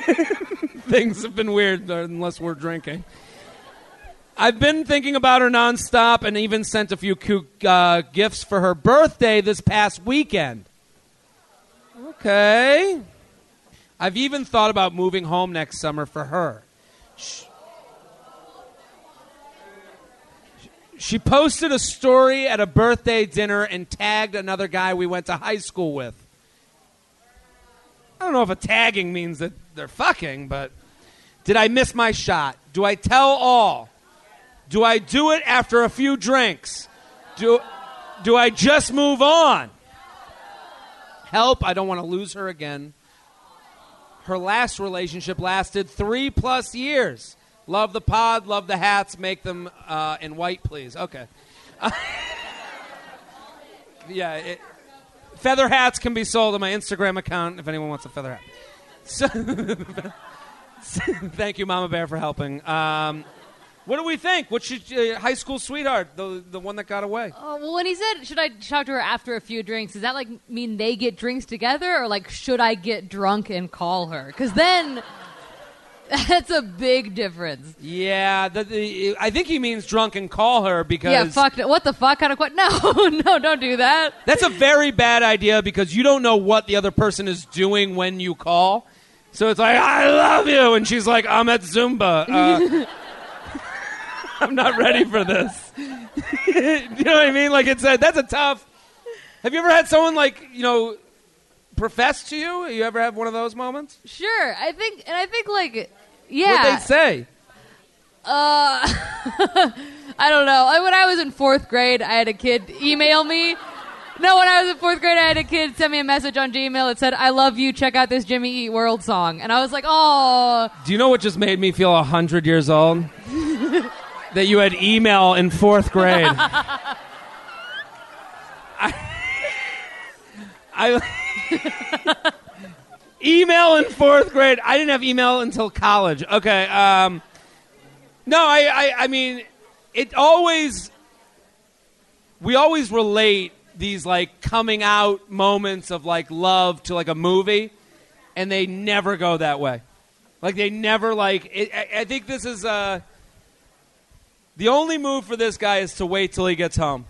[LAUGHS] Things have been weird unless we're drinking. I've been thinking about her nonstop and even sent a few uh, gifts for her birthday this past weekend. Okay. I've even thought about moving home next summer for her. She posted a story at a birthday dinner and tagged another guy we went to high school with. I don't know if a tagging means that they're fucking, but did I miss my shot? Do I tell all? Do I do it after a few drinks? Do, do I just move on? Help, I don't want to lose her again. Her last relationship lasted three plus years. Love the pod, love the hats, make them uh, in white, please. Okay. [LAUGHS] yeah, it, feather hats can be sold on my Instagram account if anyone wants a feather hat. So, [LAUGHS] thank you, Mama Bear, for helping. Um, what do we think? What should uh, high school sweetheart, the the one that got away? Oh, well, when he said, should I talk to her after a few drinks, does that like mean they get drinks together, or like should I get drunk and call her? Because then [LAUGHS] that's a big difference. Yeah, the, the, I think he means drunk and call her because Yeah, fuck. What the fuck kind of question? [LAUGHS] No, no, don't do that. That's a very bad idea because you don't know what the other person is doing when you call. So it's like, I love you. And she's like, I'm at Zumba. Uh, [LAUGHS] I'm not ready for this. [LAUGHS] you know what I mean? Like, it's a, that's a tough. Have you ever had someone, like, you know, profess to you? You ever have one of those moments? Sure, I think, and I think like, yeah. What'd they say? Uh, [LAUGHS] I don't know. When I was in fourth grade, I had a kid email me. No, when I was in fourth grade, I had a kid send me a message on Gmail that said, "I love you. Check out this Jimmy Eat World song." And I was like, "Oh, Do you know what just made me feel 100 years old? [LAUGHS] that you had email in fourth grade. [LAUGHS] I, I email in fourth grade. I didn't have email until college. Okay. Um, no, I, I, I mean, it always. We always relate these like coming out moments of like love to like a movie, and they never go that way. Like they never like. It, I, I think this is uh, the only move for this guy is to wait till he gets home.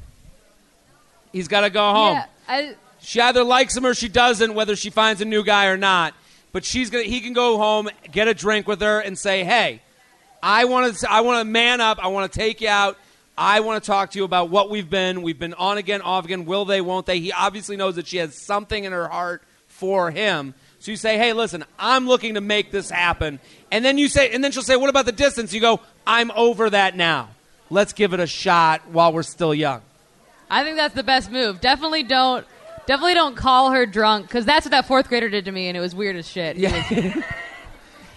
He's got to go home. yeah." I, She either likes him or she doesn't, whether she finds a new guy or not. But she's gonna. He can go home, get a drink with her, and say, "Hey, I want to. I want to man up. I want to take you out. I want to talk to you about what we've been. We've been on again, off again. Will they? Won't they?" He obviously knows that she has something in her heart for him. So you say, "Hey, listen, I'm looking to make this happen." And then you say, and then she'll say, "What about the distance?" You go, "I'm over that now. Let's give it a shot while we're still young." I think that's the best move. Definitely don't. Definitely don't call her drunk because that's what that fourth grader did to me, and it was weird as shit. He was [LAUGHS]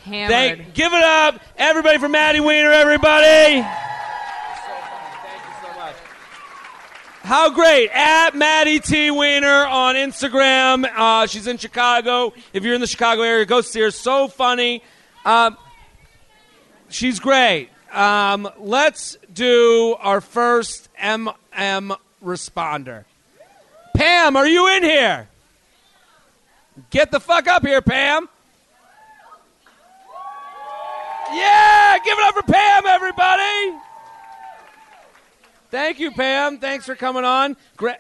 hammered. Thank, give it up, everybody for Maddie Wiener, everybody. How great! At Maddie T Wiener on Instagram. Uh, she's in Chicago. If you're in the Chicago area, go see her. So funny. Um, she's great. Um, let's do our first MM responder. Pam, are you in here? Get the fuck up here, Pam. Yeah, give it up for Pam, everybody. Thank you, Pam. Thanks for coming on. Gra-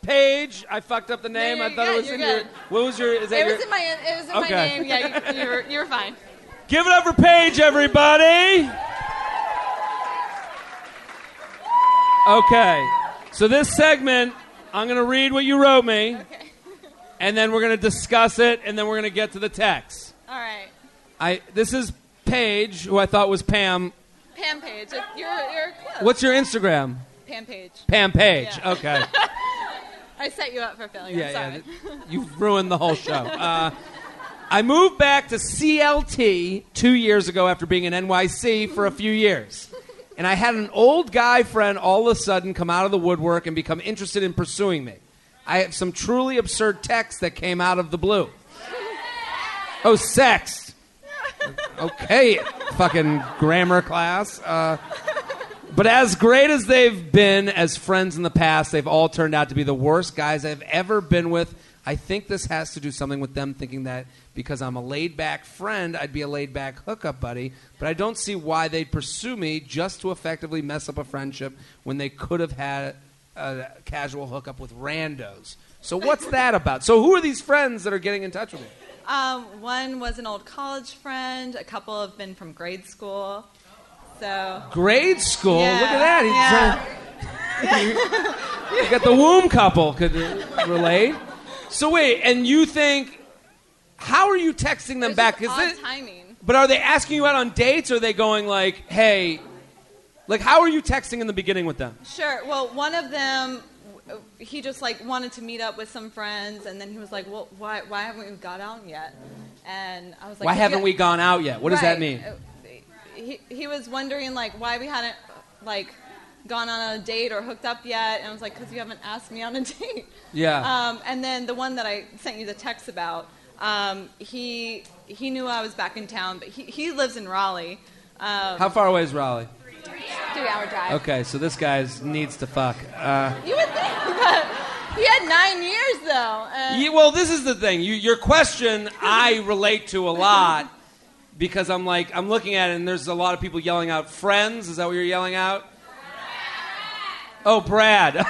Paige, I fucked up the name. you're I thought good, it was in your. What was your? Is that It your? was in my it was in Okay. my name. Yeah, you, you were you were fine. [LAUGHS] Give it up for Paige, everybody. Okay. So this segment, I'm going to read what you wrote me, Okay. and then we're going to discuss it, and then we're going to get to the text. All right. I this is Paige, who I thought was Pam. Pam Page. You're you're close. What's your Instagram? Pam Page? Pam Page. Yeah. Okay. [LAUGHS] I set you up for failure. Yeah, I'm yeah. You've ruined the whole show. [LAUGHS] Uh, I moved back to CLT two years ago after being in NYC for a few years. And I had an old guy friend all of a sudden come out of the woodwork and become interested in pursuing me. I have some truly absurd texts that came out of the blue. Oh, sex. Okay, fucking grammar class. Uh, but as great as they've been as friends in the past, they've all turned out to be the worst guys I've ever been with. I think this has to do something with them thinking that because I'm a laid back friend, I'd be a laid back hookup buddy. But I don't see why they'd pursue me just to effectively mess up a friendship when they could have had a casual hookup with randos. So what's that about? So who are these friends that are getting in touch with me? Um, one was an old college friend. A couple have been from grade school. So Grade school. Yeah, Look at that. He's yeah. you got the womb couple could relate. So wait, and you think how are you texting them It's back? Is it- timing. but are they asking you out on dates or are they going like, "Hey, like how are you texting in the beginning with them?" Sure. Well, one of them, he just like wanted to meet up with some friends, and then he was like, "Well, why why haven't we got out yet?" And I was like, Why haven't we gone out yet? What does that Right. mean? He, he was wondering like why we hadn't like gone on a date or hooked up yet, and I was like, because you haven't asked me on a [LAUGHS] date. Yeah. Um, and then the one that I sent you the text about, um, he he knew I was back in town, but he, he lives in Raleigh. Um, How far away is Raleigh? Three hour drive. Okay, so this guy needs to fuck. Uh, You would think, [LAUGHS] but he had nine years though. Yeah, well, this is the thing. You, your question, I relate to a lot because I'm like, I'm looking at it and there's a lot of people yelling out, friends. Is that what you're yelling out? Oh, Brad. [LAUGHS]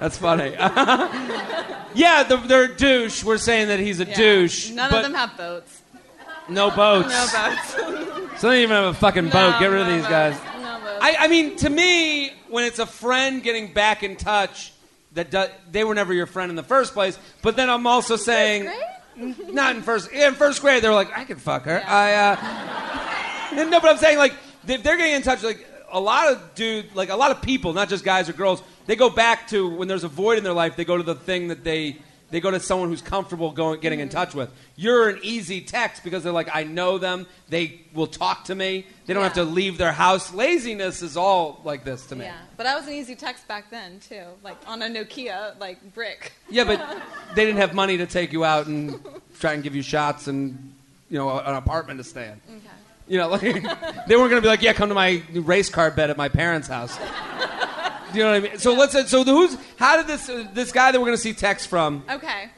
That's funny. [LAUGHS] yeah, the, they're a douche. We're saying that he's a Yeah. douche. None of them have boats. No boats. No boats. So they don't even have a fucking boat. No, Get rid of these boats. guys. No boats. I, I mean, to me, when it's a friend getting back in touch, that do, they were never your friend in the first place. But then I'm also saying, Great. [LAUGHS] not in first, yeah, in first grade, they were like, I could fuck her. I, uh, [LAUGHS] no, but I'm saying like if they're getting in touch, like a lot of dude, like a lot of people, not just guys or girls, they go back to when there's a void in their life, they go to the thing that they. They go to someone who's comfortable going, getting in touch with. You're an easy text because they're like, I know them. They will talk to me. They don't have to leave their house. Laziness is all like this to me. Yeah, but I was an easy text back then too, like on a Nokia like brick. Yeah, but [LAUGHS] they didn't have money to take you out and try and give you shots and you know an apartment to stay in. Okay. You know, like [LAUGHS] they weren't going to be like, yeah, come to my race car bed at my parents' house. [LAUGHS] Do you know what I mean? So let's. So the, who's? How did this uh, this guy that we're going to see text from? Okay.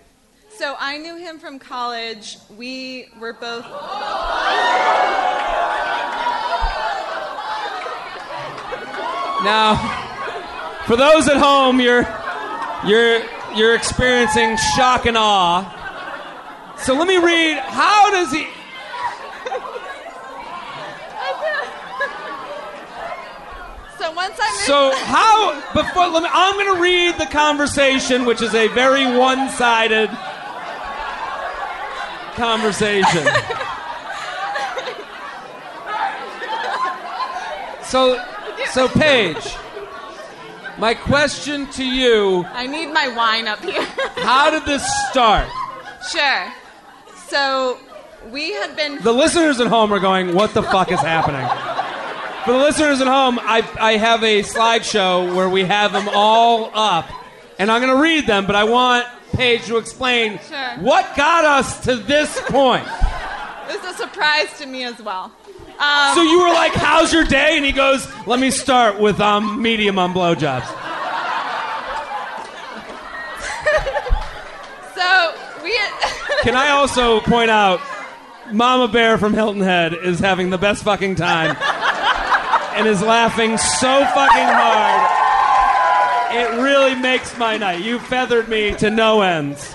So I knew him from college. We were both. Now, for those at home, you're you're you're experiencing shock and awe. So let me read. How does he? So once I moved. So how before let me, I'm going to read the conversation, which is a very one-sided conversation. so, so Paige, my question to you: I need my wine up here. [LAUGHS] How did this start? sure. So we had been. The listeners at home are going, "What the fuck is happening?" For the listeners at home, I, I have a slideshow where we have them all up, and I'm going to read them, but I want Paige to explain Sure. what got us to this point. This is a surprise to me as well. so you were like, "How's your day?" And he goes, "Let me start with um, medium on blowjobs." [LAUGHS] So we. [LAUGHS] Can I also point out, Mama Bear from Hilton Head is having the best fucking time and is laughing so fucking hard. It really makes my night. You feathered me to no ends.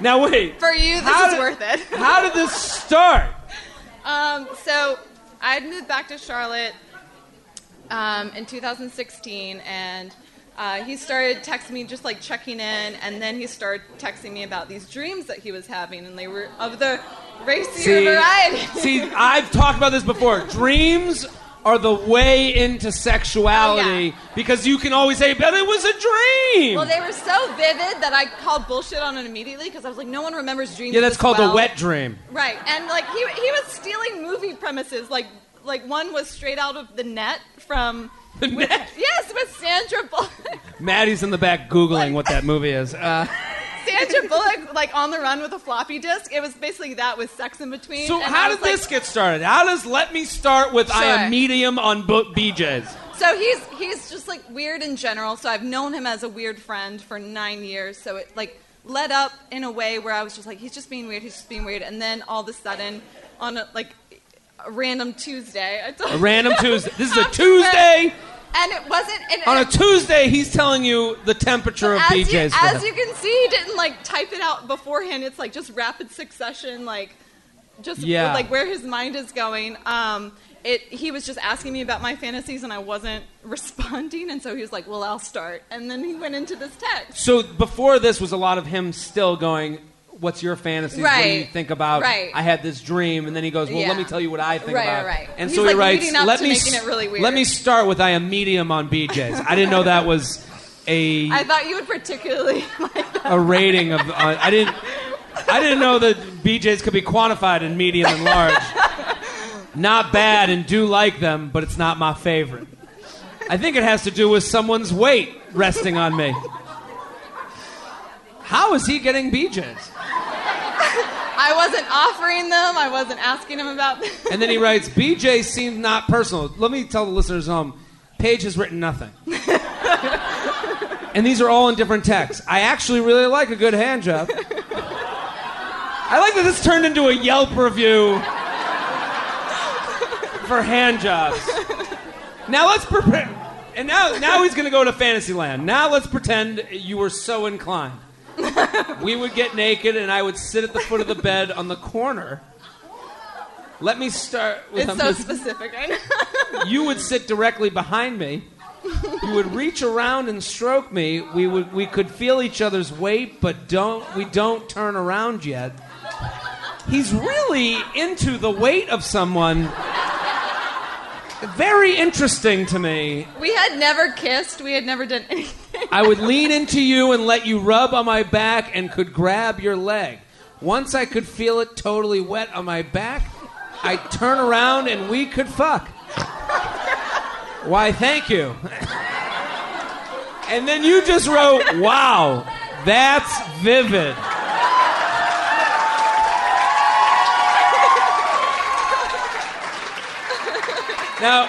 Now wait. For you, this is did- worth it. [LAUGHS] How did this start? Um, so I moved back to Charlotte um, in 2016, and uh, he started texting me, just like checking in, and then he started texting me about these dreams that he was having, and they were of the racier variety. see, [LAUGHS] I've talked about this before. Dreams are the way into sexuality Oh, yeah. because you can always say, "But it was a dream." well, they were so vivid that I called bullshit on it immediately because I was like, no one remembers dreams. yeah, that's called well. a wet dream. Right, and like he he was stealing movie premises. Like like one was straight out of the net from. [LAUGHS] The with- Net? Yes, with Sandra Bullock. Maddie's in the back googling what that movie is. Uh, [LAUGHS] Sandra Bullock, like on the run with a floppy disk. It was basically that with sex in between. so how did like- this get started? How does let me start with I am Sure. medium on bo- BJ's? So he's he's just like weird in general. So I've known him as a weird friend for nine years. So it like led up in a way where I was just like, he's just being weird. He's just being weird. And then all of a sudden, on a, like a random Tuesday, I told A random [LAUGHS] Tuesday. This is a Tuesday. And it wasn't. And, On a Tuesday, he's telling you the temperature of as you, BJ's. for as you can see, he didn't like type it out beforehand. It's like just rapid succession, like just Yeah. like where his mind is going. Um, it he was just asking me about my fantasies, and I wasn't [LAUGHS] responding, and so he was like, "Well, I'll start," and then he went into this text. So before this was a lot of him still going, "What's your fantasy? What do you think about?" Right. I had this dream, and then he goes, "Well, let me tell you what I think Right, about." right, right. And He's, so he writes, "Let me it really weird. let me start with I am medium on BJ's." I didn't know that was a [LAUGHS] I thought you would particularly [LAUGHS] like that. a rating of. Uh, I didn't. I didn't know that BJ's could be quantified in medium and large. Not bad and do like them, but it's not my favorite. I think it has to do with someone's weight resting on me. How is he getting BJ's? [LAUGHS] I wasn't offering them. I wasn't asking him about them. And then he writes, BJ seemed not personal. Let me tell the listeners home, Paige has written nothing. [LAUGHS] and these are all in different texts. I actually really like a good hand job. I like that this turned into a Yelp review for hand jobs. Now let's prepare. And now, now he's going to go to Fantasyland. Now let's pretend you were so inclined. [LAUGHS] We would get naked, and I would sit at the foot of the bed on the corner. Let me start with It's so specific, right? you would sit directly behind me. You would reach around and stroke me. We would we could feel each other's weight, but don't we don't turn around yet. He's really into the weight of someone. Very interesting to me. we had never kissed. We had never done anything. I would lean into you and let you rub on my back and could grab your leg. Once I could feel it totally wet on my back, I'd turn around and we could fuck. Why, thank you. And then you just wrote, wow, that's vivid. Now,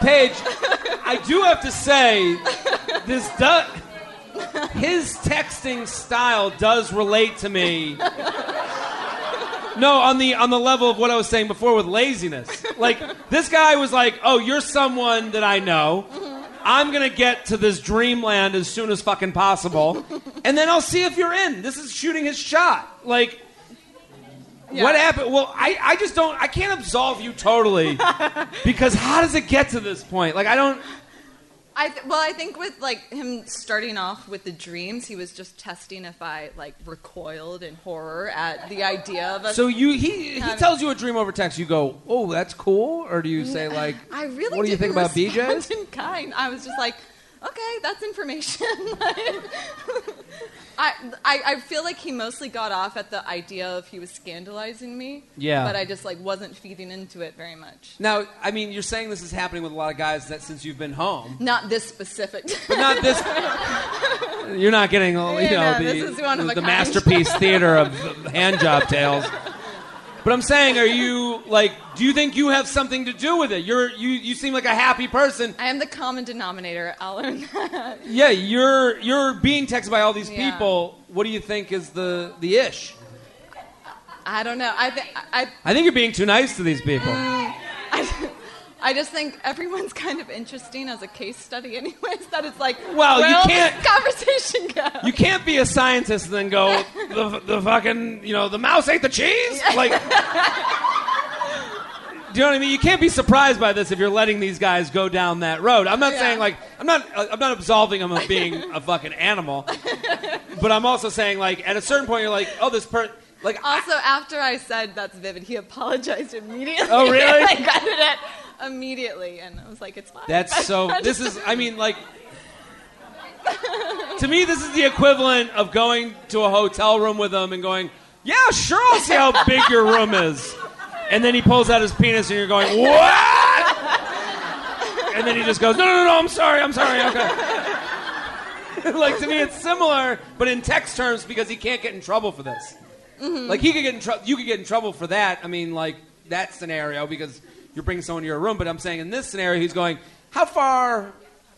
Paige, I do have to say, this does. His texting style does relate to me. No, on the on the level of what I was saying before with laziness. Like this guy was like, "Oh, you're someone that I know. I'm gonna get to this dreamland as soon as fucking possible, and then I'll see if you're in." This is shooting his shot. Like, what happened? Well, I I just don't. I can't absolve you totally [LAUGHS] because how does it get to this point? Like, I don't. I th- well, I think with like him starting off with the dreams, he was just testing if I like recoiled in horror at the idea of a. So you he he tells you a dream over text. You go, "Oh, that's cool," or do you say like, I really What do you think about BJ's? In kind, I was just like, okay, that's information. [LAUGHS] I, I I feel like he mostly got off at the idea of he was scandalizing me. Yeah. But I just like wasn't feeding into it very much. Now, I mean, you're saying this is happening with a lot of guys that since you've been home, Not this specific. but not this. [LAUGHS] You're not getting, you know, Yeah, no, the, this is one of the, a the masterpiece theater of hand job tales. [LAUGHS] But I'm saying, are you like? Do you think you have something to do with it? You're you you seem like a happy person. I am the common denominator. I'll learn that. Yeah, you're you're being texted by all these Yeah. people. What do you think is the the ish? I don't know. I think I, I think you're being too nice to these people. [LAUGHS] I, I just think everyone's [LAUGHS] kind of interesting as a case study, anyways. That it's like, Well, you can't- conversation [LAUGHS] go. You can't be a scientist and then go the the fucking you know the mouse ate the cheese like. [LAUGHS] Do you know what I mean? You can't be surprised by this if you're letting these guys go down that road. I'm not Yeah. saying like I'm not uh, I'm not absolving them of being a fucking animal, but I'm also saying like at a certain point you're like, oh, this per like I- Also, after I said that's vivid, he apologized immediately. Oh, really? I gutted it immediately, and I was like, it's fine. That's [LAUGHS] so. This is. I mean, like. To me, this is the equivalent of going to a hotel room with him and going, "Yeah, sure, I'll see how big your room is." And then he pulls out his penis, and you're going, "What?" And then he just goes, "No, no, no, no I'm sorry, I'm sorry, okay." [LAUGHS] like to me, it's similar, but in text terms because he can't get in trouble for this. Mm-hmm. Like he could get in trouble. You could get in trouble for that. I mean, like that scenario because you're bringing someone to your room. But I'm saying in this scenario, he's going, how far,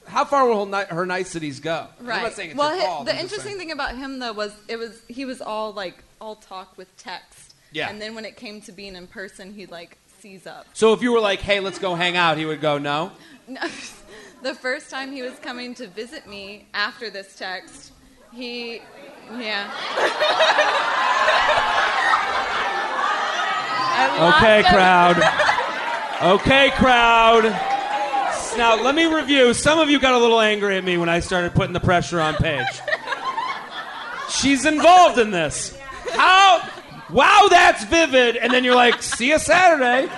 how far will her, niceties go? Right. I'm not saying it's well, your hi- fault. the I'm interesting thing about him though was it was he was all like all talk with text. Yeah. And then when it came to being in person, he like seize up. So if you were like, hey, let's go hang out, he would go, no. No, [LAUGHS] the first time he was coming to visit me after this text, he, yeah. [LAUGHS] Okay, crowd. [LAUGHS] okay, crowd. Now let me review. Some of you got a little angry at me when I started putting the pressure on Paige. She's involved in this. How? Wow, that's vivid. And then you're like, see you Saturday.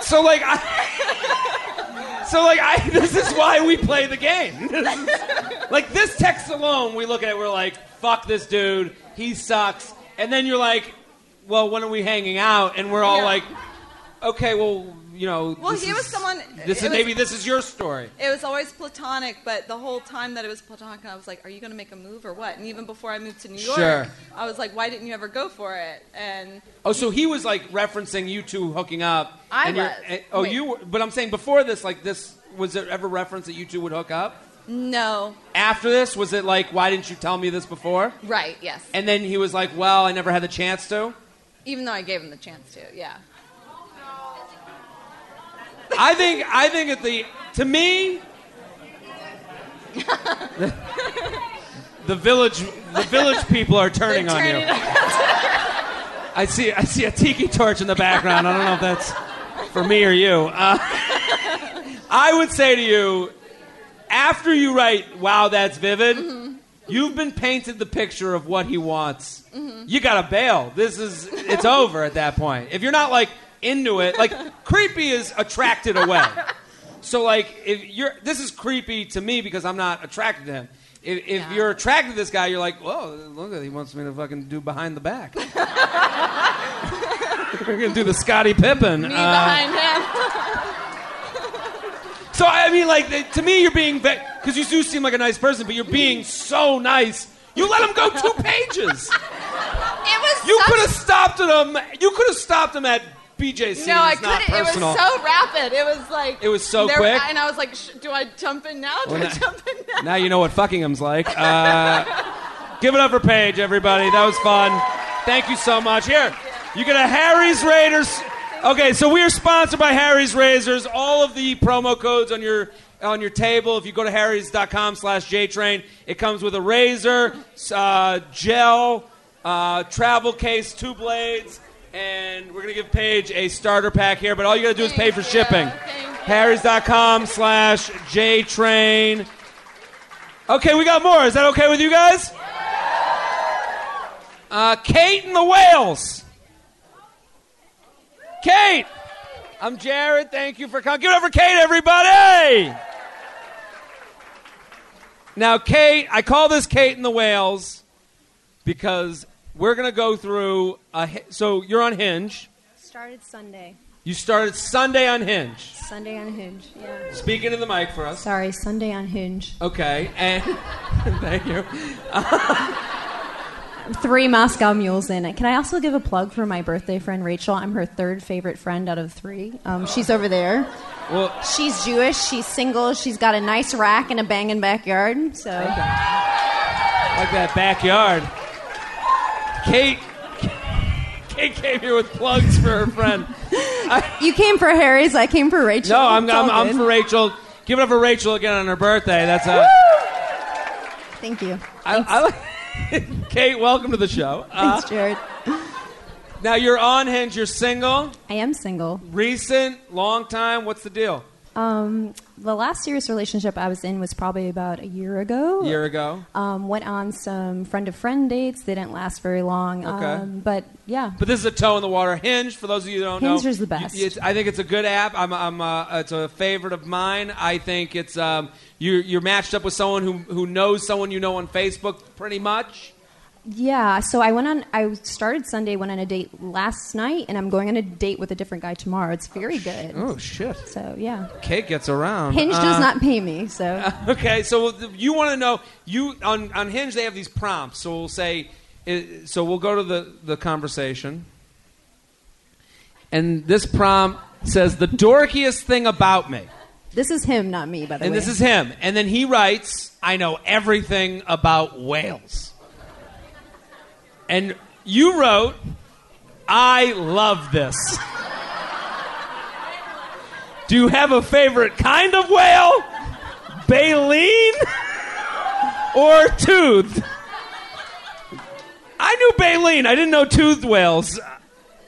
So like I. So like I. [LAUGHS] This is why we play the game. [LAUGHS] like this text alone, we look at it, we're like, fuck this dude, he sucks. And then you're like, well, when are we hanging out? And we're all Yeah. like, okay, well, you know. Well, he was someone- This is was- maybe this is your story. It was always platonic, but the whole time that it was platonic, I was like, "Are you going to make a move or what?" And even before I moved to New York, Sure. I was like, "Why didn't you ever go for it?" And Oh, so he was like referencing you two hooking up. I was. and- oh, Wait. you. Were, but I'm saying before this, like this, was there ever reference that you two would hook up? no, After this, was it like, why didn't you tell me this before? right, yes. And then he was like, well, I never had the chance to. Even though I gave him the chance to, yeah. I think I think at the to me the, [LAUGHS] the village the village people are turning on you. I see I see a tiki torch in the background. I don't know if that's for me or you. Uh, [LAUGHS] I would say to you, after you write, "Wow, that's vivid," you've been painted the picture of what he wants. You gotta bail. This is it's over at that point. If you're not like into it, like creepy is attracted away. So like if you're this is creepy to me because I'm not attracted to him. If, if Yeah. you're attracted to this guy, you're like, whoa, look at he wants me to fucking do behind the back. [LAUGHS] We're gonna do the Scottie Pippen. Me Uh, behind him. So I mean, like to me, you're being because you do seem like a nice person, but you're being so nice. You let him go two [LAUGHS] pages. It was You such- could have stopped him. You could have stopped him at BJC. No, I couldn't. It was so rapid. It was like It was so there- quick? and I was like, Sh- "Do I jump in now? Do Well, I now- jump in now?" Now you know what fucking him's like. Uh, give it up for Paige, everybody. That was fun. Thank you so much. Here, you get a Harry's Razors. Okay, so we are sponsored by Harry's Razors. All of the promo codes on your on your table. If you go to harrys.com slash jtrain, it comes with a razor, uh, gel, uh, travel case, two blades, and we're going to give Paige a starter pack here, but all you got to do is pay for shipping. Harrys.com slash jtrain. Okay, we got more. Is that okay with you guys? Uh, Kate and the Whales. Kate! I'm Jared. Thank you for coming. Give it up for Kate, everybody! Now, Kate, I call this Kate and the Whales because we're going to go through. A, so you're on Hinge. Started Sunday. You started Sunday on Hinge. Sunday on Hinge. Yeah. Speaking to the mic for us. Sorry, Sunday on Hinge. Okay, and [LAUGHS] thank you. [LAUGHS] three Moscow mules in it. Can I also give a plug for my birthday friend Rachel? I'm her third favorite friend out of three. Um, she's over there. Well, She's Jewish. She's single. She's got a nice rack and a banging backyard. So like that backyard. Kate. Kate came here with plugs for her friend. [LAUGHS] you came for Harry's. I came for Rachel. No, I'm, I'm, I'm for Rachel. Give it up for Rachel again on her birthday. That's a. Thank you. I, I. [LAUGHS] Kate, welcome to the show. Uh, Thanks, Jared. now you're on Hinge. You're single. I am single. Recent, long time. What's the deal? Um, the last serious relationship I was in was probably about a year ago. A year ago. Um, went on some friend to friend dates. They didn't last very long. Okay. Um, but yeah. But this is a toe in the water. Hinge, for those of you who don't know, Hinge is the best. I think it's a good app. I'm, I'm, uh, it's a favorite of mine. I think it's um, you're, you're matched up with someone who, who knows someone you know on Facebook, pretty much. Yeah, so I went on. I started Sunday, went on a date last night, and I'm going on a date with a different guy tomorrow. It's very good. Oh shit! So yeah, Kate gets around. Hinge Uh, does not pay me. So [LAUGHS] Okay, so you want to know you on on Hinge they have these prompts. So we'll say, so we'll go to the the conversation, and this prompt says the dorkiest thing about me, this is him, not me, by the and way. And this is him, and then he writes, I know everything about whales, and you wrote, I love this. Do you have a favorite kind of whale? Baleen or toothed? I knew baleen. I didn't know toothed whales.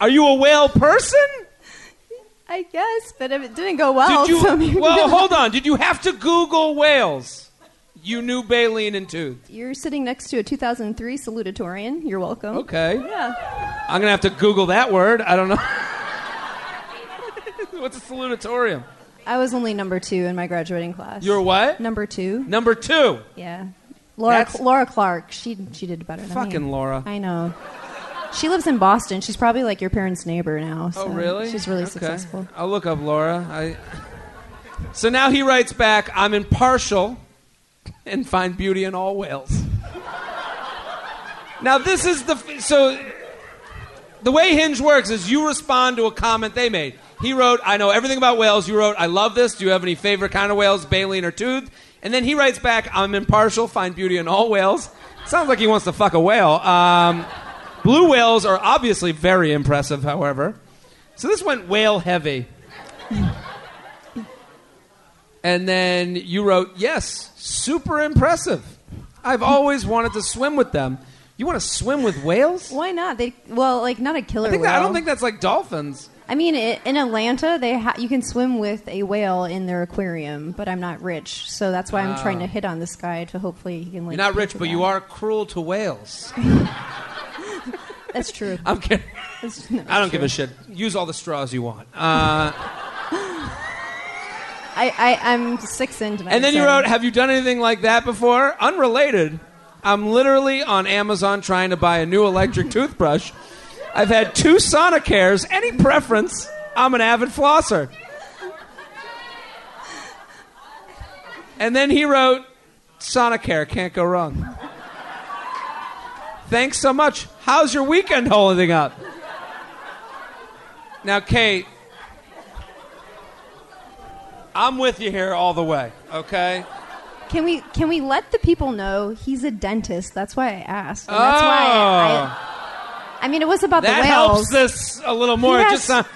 Are you a whale person? I guess, but it didn't go well, Did you? [LAUGHS] so maybe Well, hold on. Did you have to Google whales? You knew baleen and toothed. You're sitting next to a 2003 salutatorian. You're welcome. Okay. Yeah. I'm gonna have to Google that word. I don't know. [LAUGHS] What's a salutatorium? I was only number two in my graduating class. You're what? number two. Number two. Yeah. Laura That's- Laura Clark. She she did better than me. Fucking Laura. I know. She lives in Boston. She's probably like your parents' neighbor now. Oh, really? She's really Okay. successful. I'll look up Laura. I... So now he writes back, I'm impartial and find beauty in all whales. now, this is the. f- So, the way Hinge works is you respond to a comment they made. He wrote, I know everything about whales. You wrote, I love this. Do you have any favorite kind of whales, baleen or toothed? And then he writes back, I'm impartial, find beauty in all whales. Sounds like he wants to fuck a whale. Um, blue whales are obviously very impressive, however. So this went whale heavy. And then you wrote, yes, super impressive. I've always wanted to swim with them. You want to swim with whales? Why not? They well, like not a killer I, whale. that, I don't think that's like dolphins. I mean, i in Atlanta, they ha- you can swim with a whale in their aquarium, but I'm not rich, so that's why I'm trying to ah. hit on this guy to hopefully he can. Like, You're not rich, but that. you are cruel to whales. [LAUGHS] That's true. [LAUGHS] I'm kidding. That's- no, I don't it's give a shit. Use all the straws you want. Uh, [LAUGHS] I, I I'm six and then you wrote, Have you done anything like that before? Unrelated. I'm literally on Amazon trying to buy a new electric [LAUGHS] toothbrush. I've had two Sonicares. Any preference? I'm an avid flosser. And then he wrote, Sonicare, can't go wrong. Thanks so much. How's your weekend holding up? Now, Kate, I'm with you here all the way, okay? Can we can we let the people know he's a dentist? That's why I asked. And that's why I, oh. I, I mean, it was about Oh. that the whales. helps this a little more. Yes. just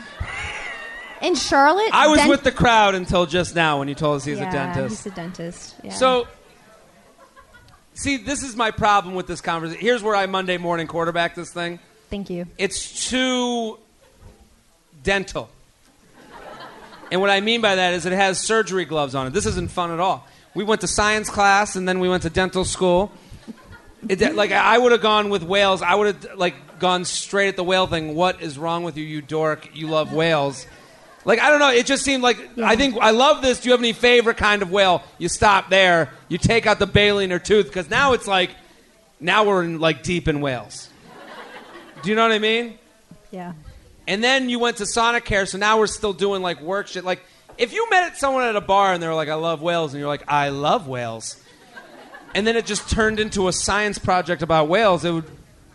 In Charlotte, I was dent- with the crowd until just now when you told us he's yeah, a dentist. He's a dentist. Yeah. So, see, this is my problem with this conversation. Here's where I Monday morning quarterback this thing. thank you. It's too dental. And what I mean by that is it has surgery gloves on it. This isn't fun at all. We went to science class and then we went to dental school. It, like I would have gone with whales. I would have like gone straight at the whale thing. What is wrong with you, you dork? You love whales. Like I don't know. It just seemed like I think I love this. Do you have any favorite kind of whale? You stop there. You take out the baleen or tooth because now it's like now we're in like deep in whales. Do you know what I mean? Yeah. And then you went to Sonicare, so now we're still doing like work shit. Like, if you met someone at a bar and they were like, I love whales, and you're like, I love whales, and then it just turned into a science project about whales, it would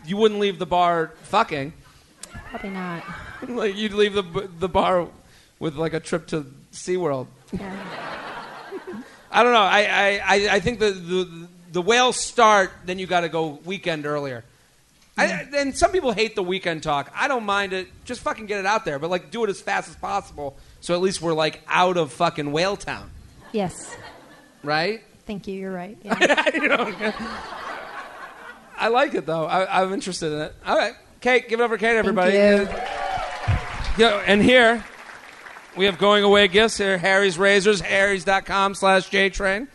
you wouldn't leave the bar fucking. Probably not. [LAUGHS] like you'd leave the the bar with like a trip to SeaWorld. [LAUGHS] I don't know. I I, I, I think the, the the whales start, then you got to go weekend earlier. I, hmm. and some people hate the weekend talk. I don't mind it. Just fucking get it out there, but like do it as fast as possible, so at least we're like out of fucking whale town, Yes. right? Thank you. You're right. [LAUGHS] Yeah. You know? I like it though. I, I'm interested in it. All right, Kate, give it up for Kate, everybody. you. Yeah, and here we have going away gifts here. Harry's Razors, Harry's.com slash JTrain.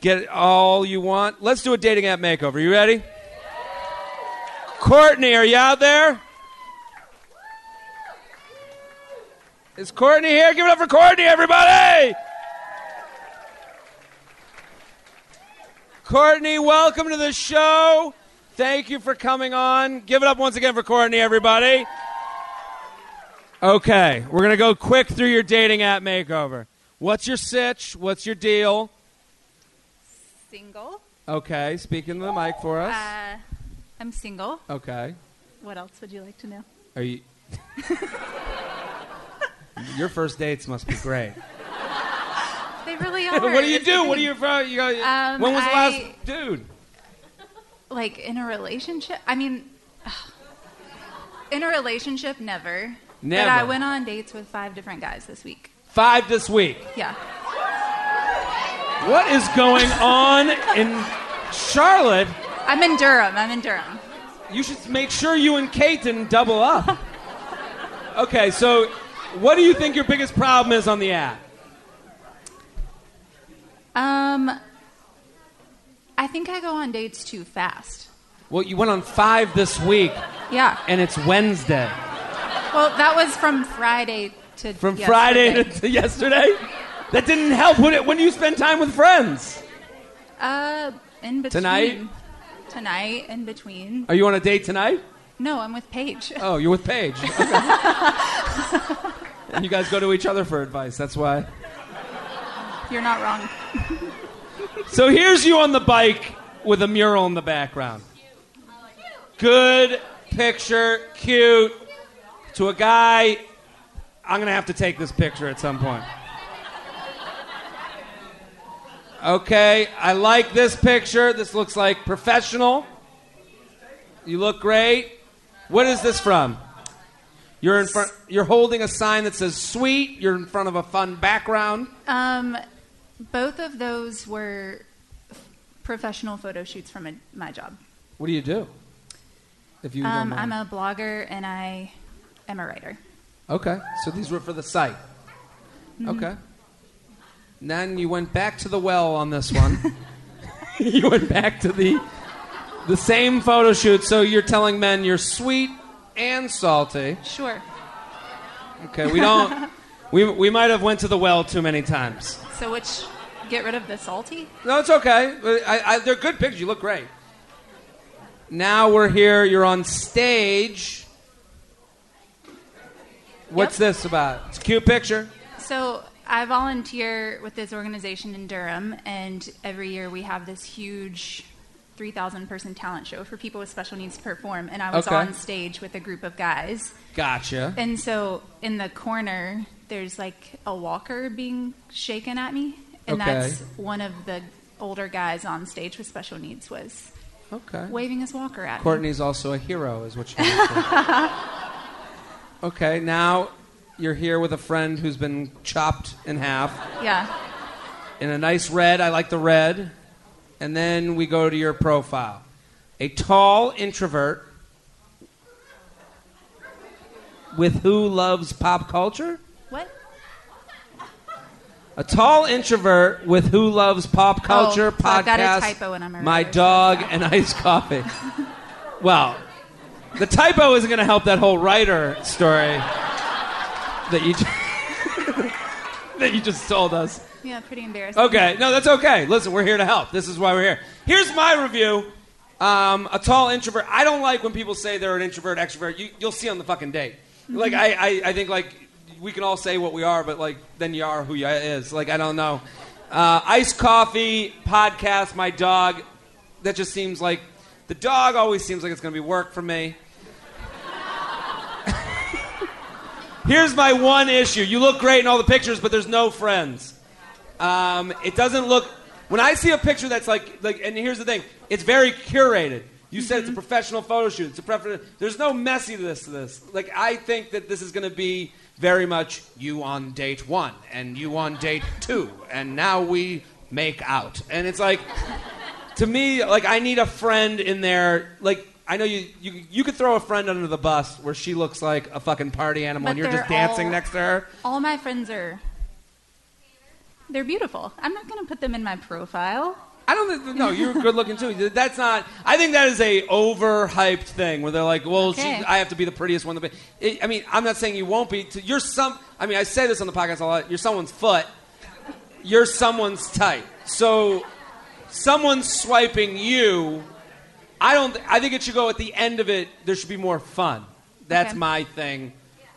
Get all you want. Let's do a dating app makeover. You ready? Courtney, are you out there? Is Courtney here? Give it up for Courtney, everybody! Courtney, welcome to the show. Thank you for coming on. Give it up once again for Courtney, everybody. Okay, we're gonna go quick through your dating app makeover. What's your sitch? What's your deal? Single. Okay, speaking to the mic for us. Uh, I'm single. Okay, What else would you like to know? are you? [LAUGHS] your first dates must be great. They really [LAUGHS] are. what do you It's do? What do thing. you? You go, Um, when was the I- last dude? like in a relationship? I mean, [SIGHS] in a relationship, never. Never. But I went on dates with five different guys this week. Five this week. Yeah. What is going on in Charlotte? I'm in Durham. I'm in Durham. You should make sure you and Kate didn't double up. Okay, so what do you think your biggest problem is on the app? Um, I think I go on dates too fast. Well, you went on five this week, Yeah. and it's Wednesday. Well, that was from Friday to From yesterday. Friday to, to yesterday? That didn't help. When, it, when do you spend time with friends? Uh, in between. Tonight? Tonight, in between. Are you on a date tonight? No, I'm with Paige. [LAUGHS] Oh, you're with Paige. Okay. and you guys go to each other for advice. That's why. You're not wrong. So here's you on the bike with a mural in the background. Good picture, cute. To a guy, I'm going to have to take this picture at some point. Okay, I like this picture. This looks like professional. You look great. What is this from? You're in front you're holding a sign that says sweet. You're in front of a fun background. Um, both of those were f- professional photo shoots from a, my job. What do you do? If you Um. I'm a blogger and I am a writer. Okay, so these were for the site. Mm-hmm. Okay. And Then you went back to the well on this one. [LAUGHS] you went back to the the same photo shoot. So you're telling men you're sweet and salty. Sure. Okay, we don't. [LAUGHS] we we might have went to the well too many times. So which get rid of the salty? No, it's okay. I, I, they're good pictures. You look great. Now we're here. You're on stage. What's Yep. this about? It's a cute picture. So I volunteer with this organization in Durham, and every year we have this huge 3,000 person talent show for people with special needs to perform. And I was Okay. on stage with a group of guys. Gotcha. And so in the corner, there's like a walker being shaken at me. And Okay. that's one of the older guys on stage with special needs was Okay. waving his walker at me. Courtney's also a hero, is what she. [LAUGHS] okay, now you're here with a friend who's been chopped in half Yeah. in a nice red. I like the red. And then we go to your profile. A tall introvert with who loves pop culture? What? A tall introvert with who loves pop oh, culture, Oh, so I've got a typo and I'm a my writer. dog, and iced coffee. [LAUGHS] well, the typo isn't going to help that whole writer story that you [LAUGHS] that you just told us. Yeah, pretty embarrassing. Okay, no, that's okay. Listen, we're here to help. This is why we're here. Here's my review. Um, a tall introvert. I don't like when people say they're an introvert, extrovert. You, you'll see on the fucking date. Like I, I, I think like we can all say what we are, but like then you are who you is. Like I don't know. Uh, iced coffee, podcast, my dog. That just seems like The dog always seems like it's going to be work for me. Here's my one issue. You look great in all the pictures, but there's no friends. Um, it doesn't look. When I see a picture that's like, like, and here's the thing, it's very curated. You said it's a professional photo shoot. It's a prefer- There's no messiness to this. Like, I think that this is going to be very much you on date one and you on date two, and now we make out. And it's like, to me, like, I need a friend in there. Like, I know you, you, you could throw a friend under the bus where she looks like a fucking party animal But and you're just dancing all- next to her. All my friends are. They're beautiful. I'm not going to put them in my profile. I don't think, no, you're good looking too. [LAUGHS] That's not, I think that is a overhyped thing where they're like, well, she, I have to be the prettiest one. To be. It, I mean, I'm not saying you won't be. To, you're some, I mean, I say this on the podcast a lot. You're someone's foot. You're someone's type. So, someone's swiping you, I don't, I think it should go at the end of it, there should be more fun. That's Okay. my thing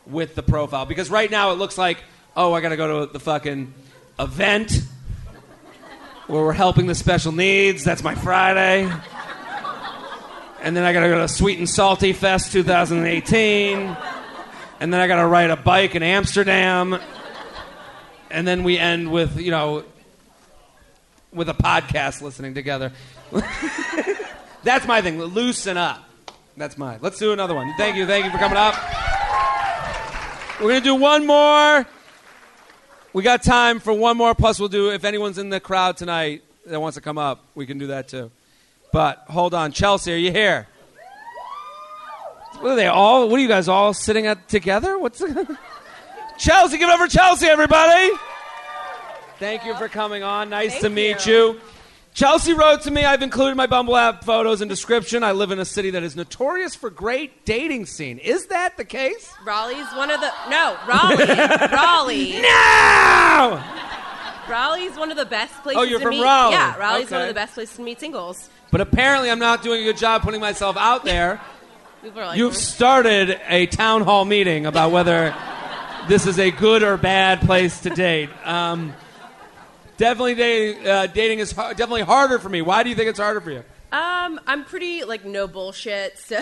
with the profile. Because right now it looks like, oh, I got to go to the fucking event where we're helping the special needs. That's my Friday. And then I gotta go to Sweet and Salty Fest 2018. And then I gotta ride a bike in Amsterdam. And then we end with, you know, with a podcast listening together. [LAUGHS] That's my thing. Loosen up. That's mine. Let's do another one. Thank you. Thank you for coming up. We're gonna do one more. We got time for one more. Plus, we'll do if anyone's in the crowd tonight that wants to come up, we can do that too. But hold on, Chelsea, are you here? What are they all? What are you guys all sitting at together? What's [LAUGHS] Chelsea? Give it up for Chelsea, everybody! Thank you for coming on. Nice to meet you. Chelsea wrote to me, I've included my Bumble app photos and description. I live in a city that is notorious for great dating scene. Is that the case? Raleigh's one of the no Raleigh [LAUGHS] Raleigh No! Raleigh's one of the best places. Oh, you're to from meet. Raleigh. Yeah, Raleigh's one Okay. of the best places to meet singles. But apparently, I'm not doing a good job putting myself out there. [LAUGHS] People are like, You've started a town hall meeting about whether this is a good or bad place to date. Um, definitely, dating, uh, dating is definitely harder for me. Why do you think it's harder for you? Um, I'm pretty like no bullshit. [LAUGHS] So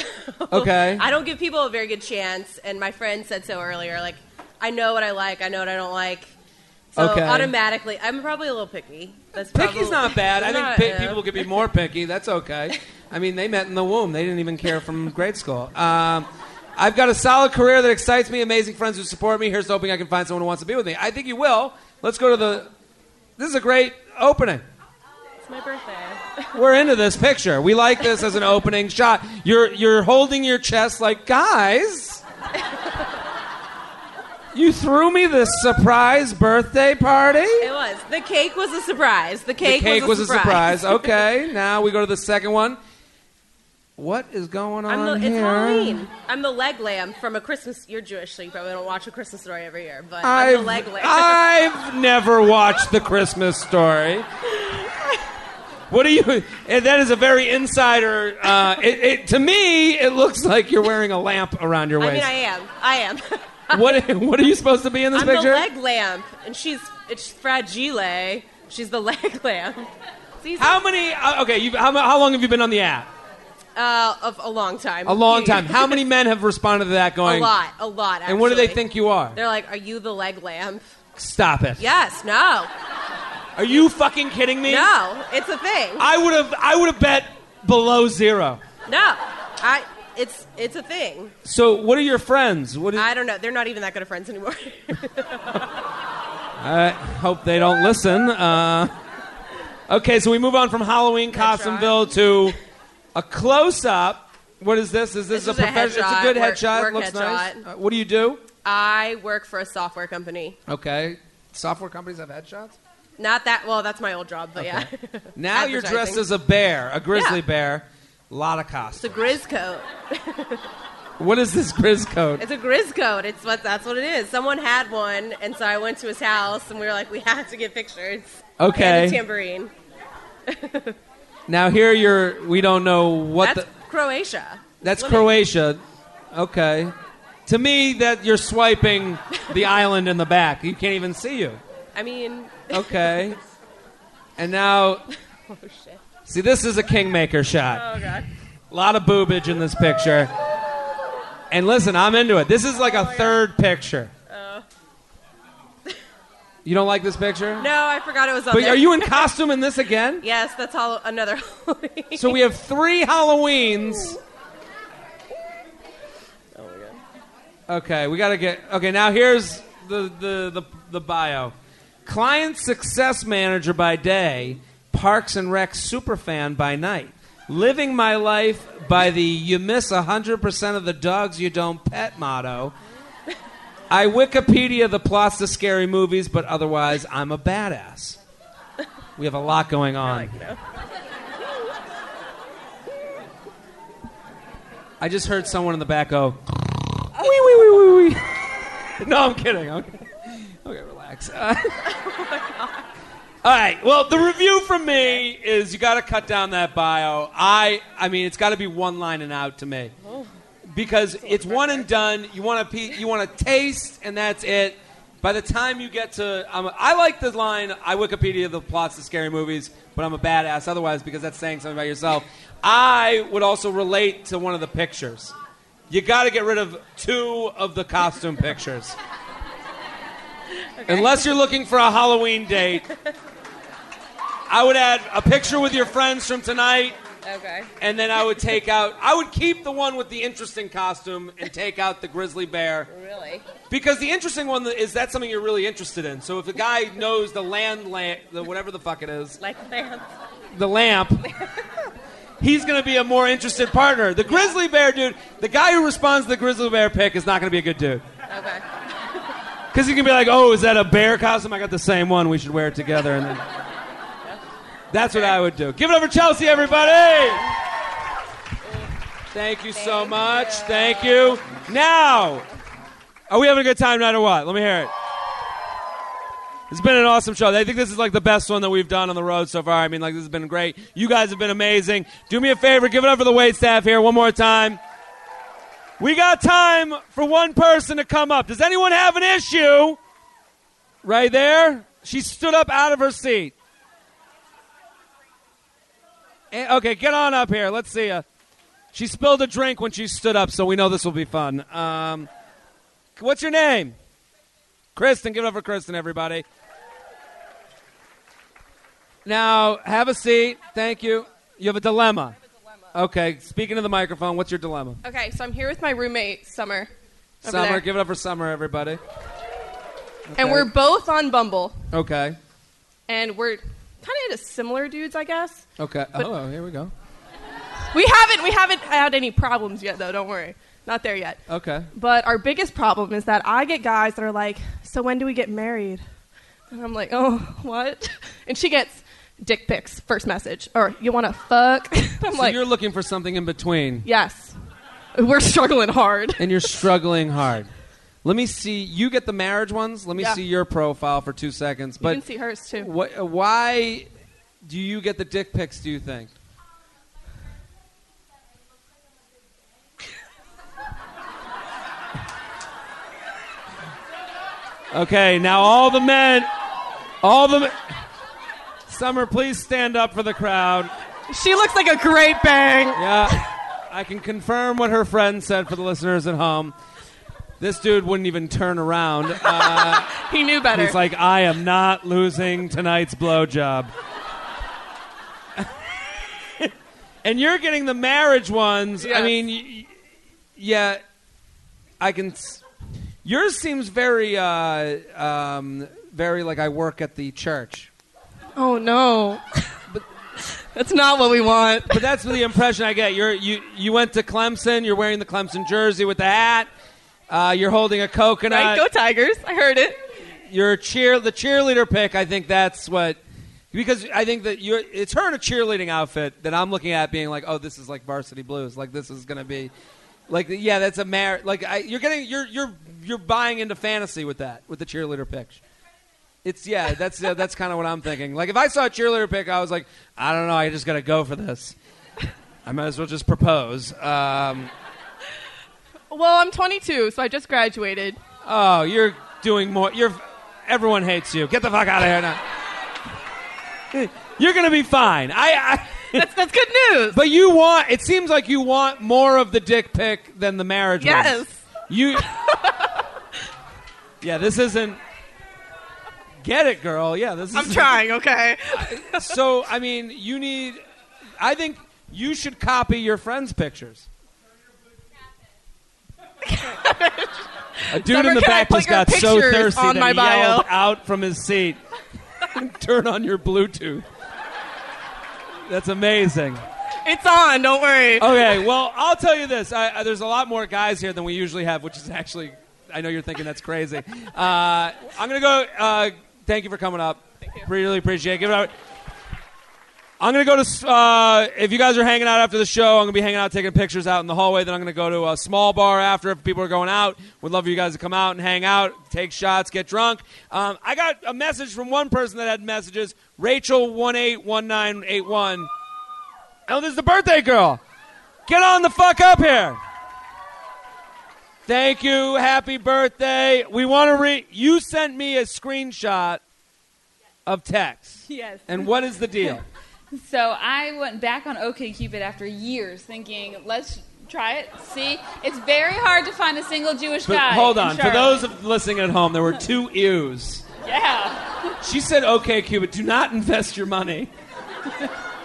Okay. I don't give people a very good chance. And my friend said so earlier. Like, I know what I like. I know what I don't like. So Okay. automatically, I'm probably a little picky. That's probably, Picky's not [LAUGHS] bad. I think Not, people could be more picky. That's okay. I mean, they met in the womb. They didn't even care from [LAUGHS] grade school. Um, I've got a solid career that excites me, amazing friends who support me. Here's hoping I can find someone who wants to be with me. I think you will. Let's go to the. This is a great opening. It's my birthday. [LAUGHS] We're into this picture. We like this as an opening shot. You're you're holding your chest like, guys. You threw me this surprise birthday party. It was. The cake was a surprise. The cake, The cake, was a surprise. surprise. [LAUGHS] Okay, now we go to the second one. What is going on I'm the, here? it's Halloween. I'm the leg lamp from a Christmas. You're Jewish, so you probably don't watch a Christmas story every year. But I'm I've, the leg lamp. I've never watched the Christmas story. What are you? eh, That is a very insider. Uh, it, it, to me, it looks like you're wearing a lamp around your waist. I mean, I am. I am. [LAUGHS] what? What are you supposed to be in this I'm picture? the leg lamp, and she's it's fragile. She's the [LAUGHS] leg lamp. How many? Uh, okay, you've, how, how long have you been on the app? Uh, of a long time. A long [LAUGHS] time. How many men have responded to that? Going a lot. A lot. and what do they think you are? They're like, "Are you the leg lamp?" Stop it. Yes. No. Are you fucking kidding me? No. It's a thing. I would have. I would have bet below zero. No. I. It's it's a thing. So, what are your friends? What? Is, I don't know. They're not even that good of friends anymore. [LAUGHS] I hope they don't listen. Uh, okay, so we move on from Halloween Costumeville to a close up. What is this? Is this This a is a professional? It's a good work- headshot. work Looks headshot. nice. Uh, what do you do? I work for a software company. Okay, software companies have headshots. Not that well. That's my old job, but yeah. Now [LAUGHS] you're dressed as a bear, a grizzly Yeah. bear. A lot of It's a costumes. grizz coat. [LAUGHS] What is this grizz coat? It's a grizz coat. It's what that's what it is. Someone had one, and so I went to his house, and we were like, we have to get pictures. Okay. And a tambourine. [LAUGHS] Now here you're. We don't know what That's the. Croatia. That's Living. Croatia. Okay. To me, that you're swiping the [LAUGHS] island in the back. You can't even see you. I mean, [LAUGHS] Okay. And now, oh shit. see, this is a kingmaker shot. Oh god. A lot of boobage in this picture. And listen, I'm into it. This is like a oh, third picture. You don't like this picture? No, I forgot it was on But there. are you in costume in this again? [LAUGHS] Yes, that's all another. Halloween. So we have three Halloweens. Okay, we gotta get. Okay, now here's the the the, the bio. Client success manager by day, Parks and Rec superfan by night. Living my life by the "you miss hundred percent of the dogs you don't pet" motto. I Wikipedia the plots to scary movies, but otherwise I'm a badass. We have a lot going on. I just heard someone in the back go, wee, wee, wee, wee, wee. No, I'm kidding. Okay, okay relax. [LAUGHS] Uh, all right. Well, the review from me is you got to cut down that bio. I, I mean, it's got to be one line and out to me because it's one and done. You want to you want to taste, and that's it. By the time you get to, um, I like the line. I Wikipedia the plots of scary movies, but I'm a badass otherwise because that's saying something about yourself. I would also relate to one of the pictures. You got to get rid of two of the costume pictures. Unless you're looking for a Halloween date, I would add a picture with your friends from tonight okay. and then I would take out. I would keep the one with the interesting costume and take out the grizzly bear Really? because the interesting one is that's something you're really interested in. So if a guy knows the land lamp, the whatever the fuck it is, Like lamp, the lamp, he's going to be a more interested partner. The grizzly bear dude, the guy who responds to the grizzly bear pic is not going to be a good dude Okay. [LAUGHS] because he can be like, "Oh, is that a bear costume? I got the same one. We should wear it together." And then that's what I would do. Give it up for Chelsea, everybody. Thank you so much. Thank you. Now, are we having a good time tonight or what? Let me hear it. It's been an awesome show. I think this is like the best one that we've done on the road so far. I mean, like this has been great. You guys have been amazing. Do me a favor, give it up for the wait staff here one more time. We got time for one person to come up. Does anyone have an issue? Right there. She stood up out of her seat. Eh, Okay, get on up here. Let's see ya. She spilled a drink when she stood up, so we know this will be fun. Um, what's your name? Kristen. Give it up for Kristen, everybody. Now, have a seat. Thank you. You have a dilemma. Okay, speaking to the microphone, what's your dilemma? Okay, so I'm here with my roommate, Summer. Summer, there. give it up for Summer, everybody. And we're both on Bumble. Okay. And we're kind of into similar dudes, I guess. Okay. But- oh, oh, here we go. We haven't we haven't had any problems yet though, don't worry. Not there yet. Okay. But our biggest problem is that I get guys that are like, "So when do we get married?" And I'm like, "Oh, [LAUGHS] what?" And she gets dick pics first message or you want to fuck? [LAUGHS] I'm so like, you're looking for something in between, "Yes." We're struggling hard. and you're [LAUGHS] struggling hard. Let me see. You get the marriage ones. Let me Yeah. see your profile for two seconds. you But can see hers too. wh- why do you get the dick pics? Do you think? Okay, now all the men, all the. Summer, please stand up for the crowd. She looks like a great bang. Yeah, I can confirm what her friend said for the listeners at home. This dude wouldn't even turn around. [LAUGHS] Uh, He knew better. he's like, I am not losing tonight's blowjob. [LAUGHS] and you're getting the marriage ones. I mean, y- yeah, I can. s- Yours seems very, uh, um, very like I work at the church. oh no. [LAUGHS] That's not what we want. But that's the impression I get. You're you you went to Clemson. You're wearing the Clemson jersey with the hat. Uh, you're holding a coconut. Right? Go Tigers. I heard it. You're a cheer the cheerleader pic. I think that's what because I think that you're it's her in a cheerleading outfit that I'm looking at being like, oh, this is like Varsity Blues. Like this is gonna be like yeah, that's a mar like I, you're getting you're you're you're buying into fantasy with that with the cheerleader pic. It's yeah, that's yeah, that's kind of what I'm thinking. Like if I saw a cheerleader pic, I was like, I don't know, I just gotta go for this. I might as well just propose. Um, Well, I'm 22, so I just graduated. oh, you're doing more. You're everyone hates you. Get the fuck out of here now. You're gonna be fine. I, I [LAUGHS] That's that's good news. But you want. It seems like you want more of the dick pic than the marriage. yes. You. [LAUGHS] yeah, this isn't. Get it, girl. Yeah, this is. I'm trying, okay? So, I mean, you need. I think you should copy your friends' pictures. A dude Summer, in the back just got so thirsty on that my he bio? yelled out from his seat. [LAUGHS] Turn on your Bluetooth. That's amazing. It's on, don't worry. Okay, well, I'll tell you this. I, I, there's a lot more guys here than we usually have, which is actually, I know you're thinking that's crazy. Uh, I'm going to go. Uh, thank you for coming up. Really appreciate it. Give it up. I'm going to go to, uh, if you guys are hanging out after the show, I'm going to be hanging out taking pictures out in the hallway. Then I'm going to go to a small bar after if people are going out. Would love for you guys to come out and hang out, take shots, get drunk. Um, I got a message from one person that had messages Rachel181981. Oh, this is the birthday girl. Get on the fuck up here. Thank you. Happy birthday. We want to read. You sent me a screenshot of text. Yes. And what is the deal? [LAUGHS] So I went back on OkCupid after years, thinking, let's try it. See, it's very hard to find a single Jewish But guy. hold in on. For Charlotte. those of listening at home, there were [LAUGHS] two ews. yeah. She said, "Okay, Cupid, do not invest your money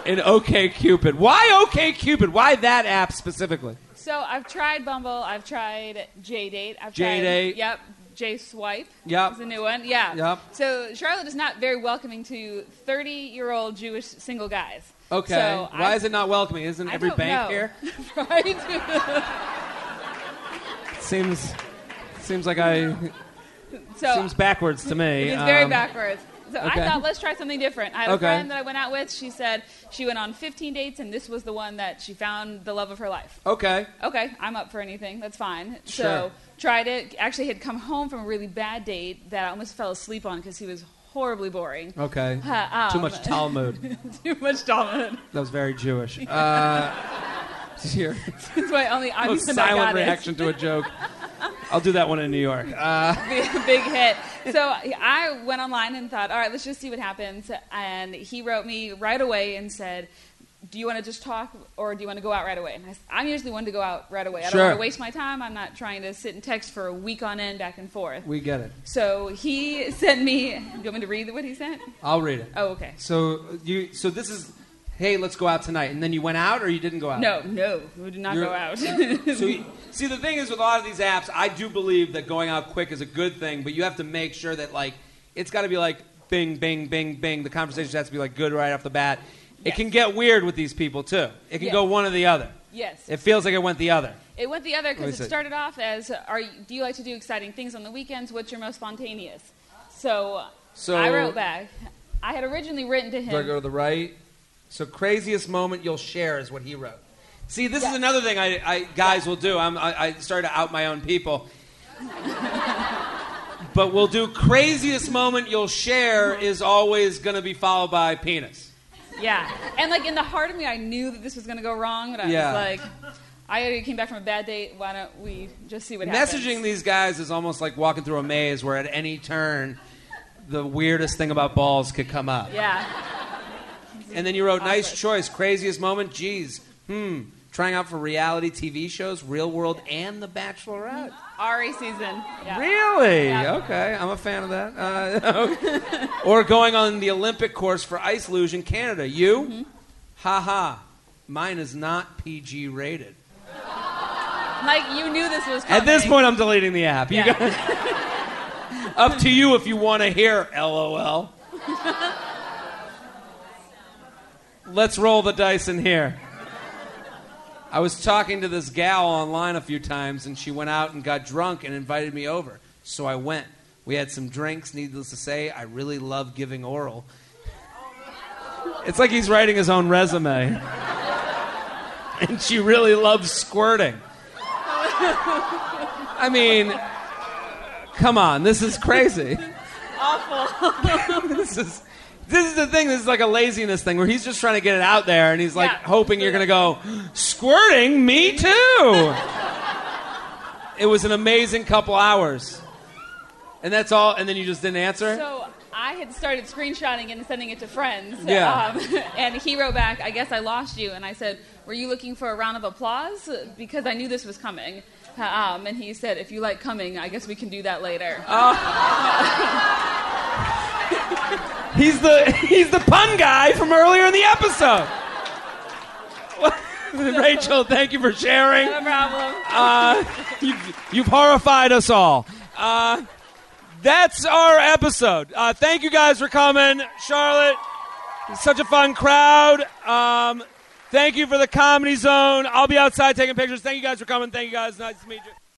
in OK Cupid." Why OK Cupid? Why that app specifically? So I've tried Bumble. I've tried JDate. I've JDate. tried. Yep. JSwipe. Yep. Is a new one. Yeah. Yep. So Charlotte is not very welcoming to 30 year old Jewish single guys. Okay. So Why I- is it not welcoming? Isn't I every bank know. here? [LAUGHS] right. [LAUGHS] Seems seems like I so seems backwards to me. It's very Um, backwards. So okay. I thought, let's try something different. I had Okay. a friend that I went out with. She said she went on 15 dates, and this was the one that she found the love of her life. Okay. Okay, I'm up for anything. That's fine. Sure. So tried it. Actually, had come home from a really bad date that I almost fell asleep on because he was horribly boring. Okay. Uh, [LAUGHS] Too um, much Talmud. [LAUGHS] Too much Talmud. That was very Jewish. [LAUGHS] Uh, here. That's my only. I'm Most silent reaction to a joke. I'll do that one in New York. [LAUGHS] Uh, big, hit. So I went online and thought, all right, let's just see what happens. And he wrote me right away and said, do you want to just talk or do you want to go out right away? And I, I'm usually one to go out right away. I Sure. don't want to waste my time. I'm not trying to sit and text for a week on end back and forth. we get it. So he sent me. Do you want me to read what he sent? I'll read it. Oh, okay. So you. So this is. Hey, let's go out tonight. And then you went out, or you didn't go out? No, no, we did not You're- go out. [LAUGHS] So you, [LAUGHS] see, the thing is with a lot of these apps, I do believe that going out quick is a good thing, but you have to make sure that like it's got to be like bing, bing, bing, bing. The conversation has to be like good right off the bat. It can get weird with these people too. It can Yes. go one or the other. yes. It feels like it went the other. It went the other because it started off as, "Are you, do you like to do exciting things on the weekends? What's your most spontaneous?" So, So- I wrote back. I had originally written to him. Do I go to the right? So craziest moment you'll share is what he wrote. See, this is another thing I, I guys will do. I'm, I, I started to out my own people. [LAUGHS] but we'll do craziest moment you'll share is always going to be followed by penis. Yeah, and like in the heart of me, I knew that this was going to go wrong. But I Yeah. was like, I already came back from a bad date. Why don't we just see what Messaging happens? these guys is almost like walking through a maze where at any turn the weirdest thing about balls could come up. Yeah, And then you wrote, nice choice, craziest moment, geez, hmm, trying out for reality TV shows, Real World, and The Bachelorette. Ari season. Yeah. Really? Yeah. Okay, I'm a fan of that. Uh, [LAUGHS] or going on the Olympic course for ice luge in Canada. You? Mm-hmm. Ha ha. Mine is not PG rated. Mike, you knew this was coming. At this point, I'm deleting the app. You Yeah. got [LAUGHS] up to you if you want to hear LOL. [LAUGHS] Let's roll the dice in here. I was talking to this gal online a few times, and she went out and got drunk and invited me over. So I went. We had some drinks. Needless to say, I really love giving oral. It's like he's writing his own resume. [LAUGHS] And she really loves squirting. I mean, come on, this is crazy. [LAUGHS] awful. [LAUGHS] this is this is the thing. This is like a laziness thing where he's just trying to get it out there, and he's like Yeah. hoping you're gonna go squirting. Me too. it was an amazing couple hours, and that's all. And then you just didn't answer. So I had started screenshotting and sending it to friends. Yeah. Um, [LAUGHS] and he wrote back, I guess I lost you. And I said, Were you looking for a round of applause? Because I knew this was coming. Um, and he said, If you like coming, I guess we can do that later. [LAUGHS] He's the he's the pun guy from earlier in the episode. [LAUGHS] Rachel, thank you for sharing. no problem. Uh, you've, you've horrified us all. Uh, that's our episode. Uh, thank you guys for coming, Charlotte. Such a fun crowd. Um, thank you for the comedy zone. I'll be outside taking pictures. Thank you guys for coming. Thank you guys. Nice to meet you.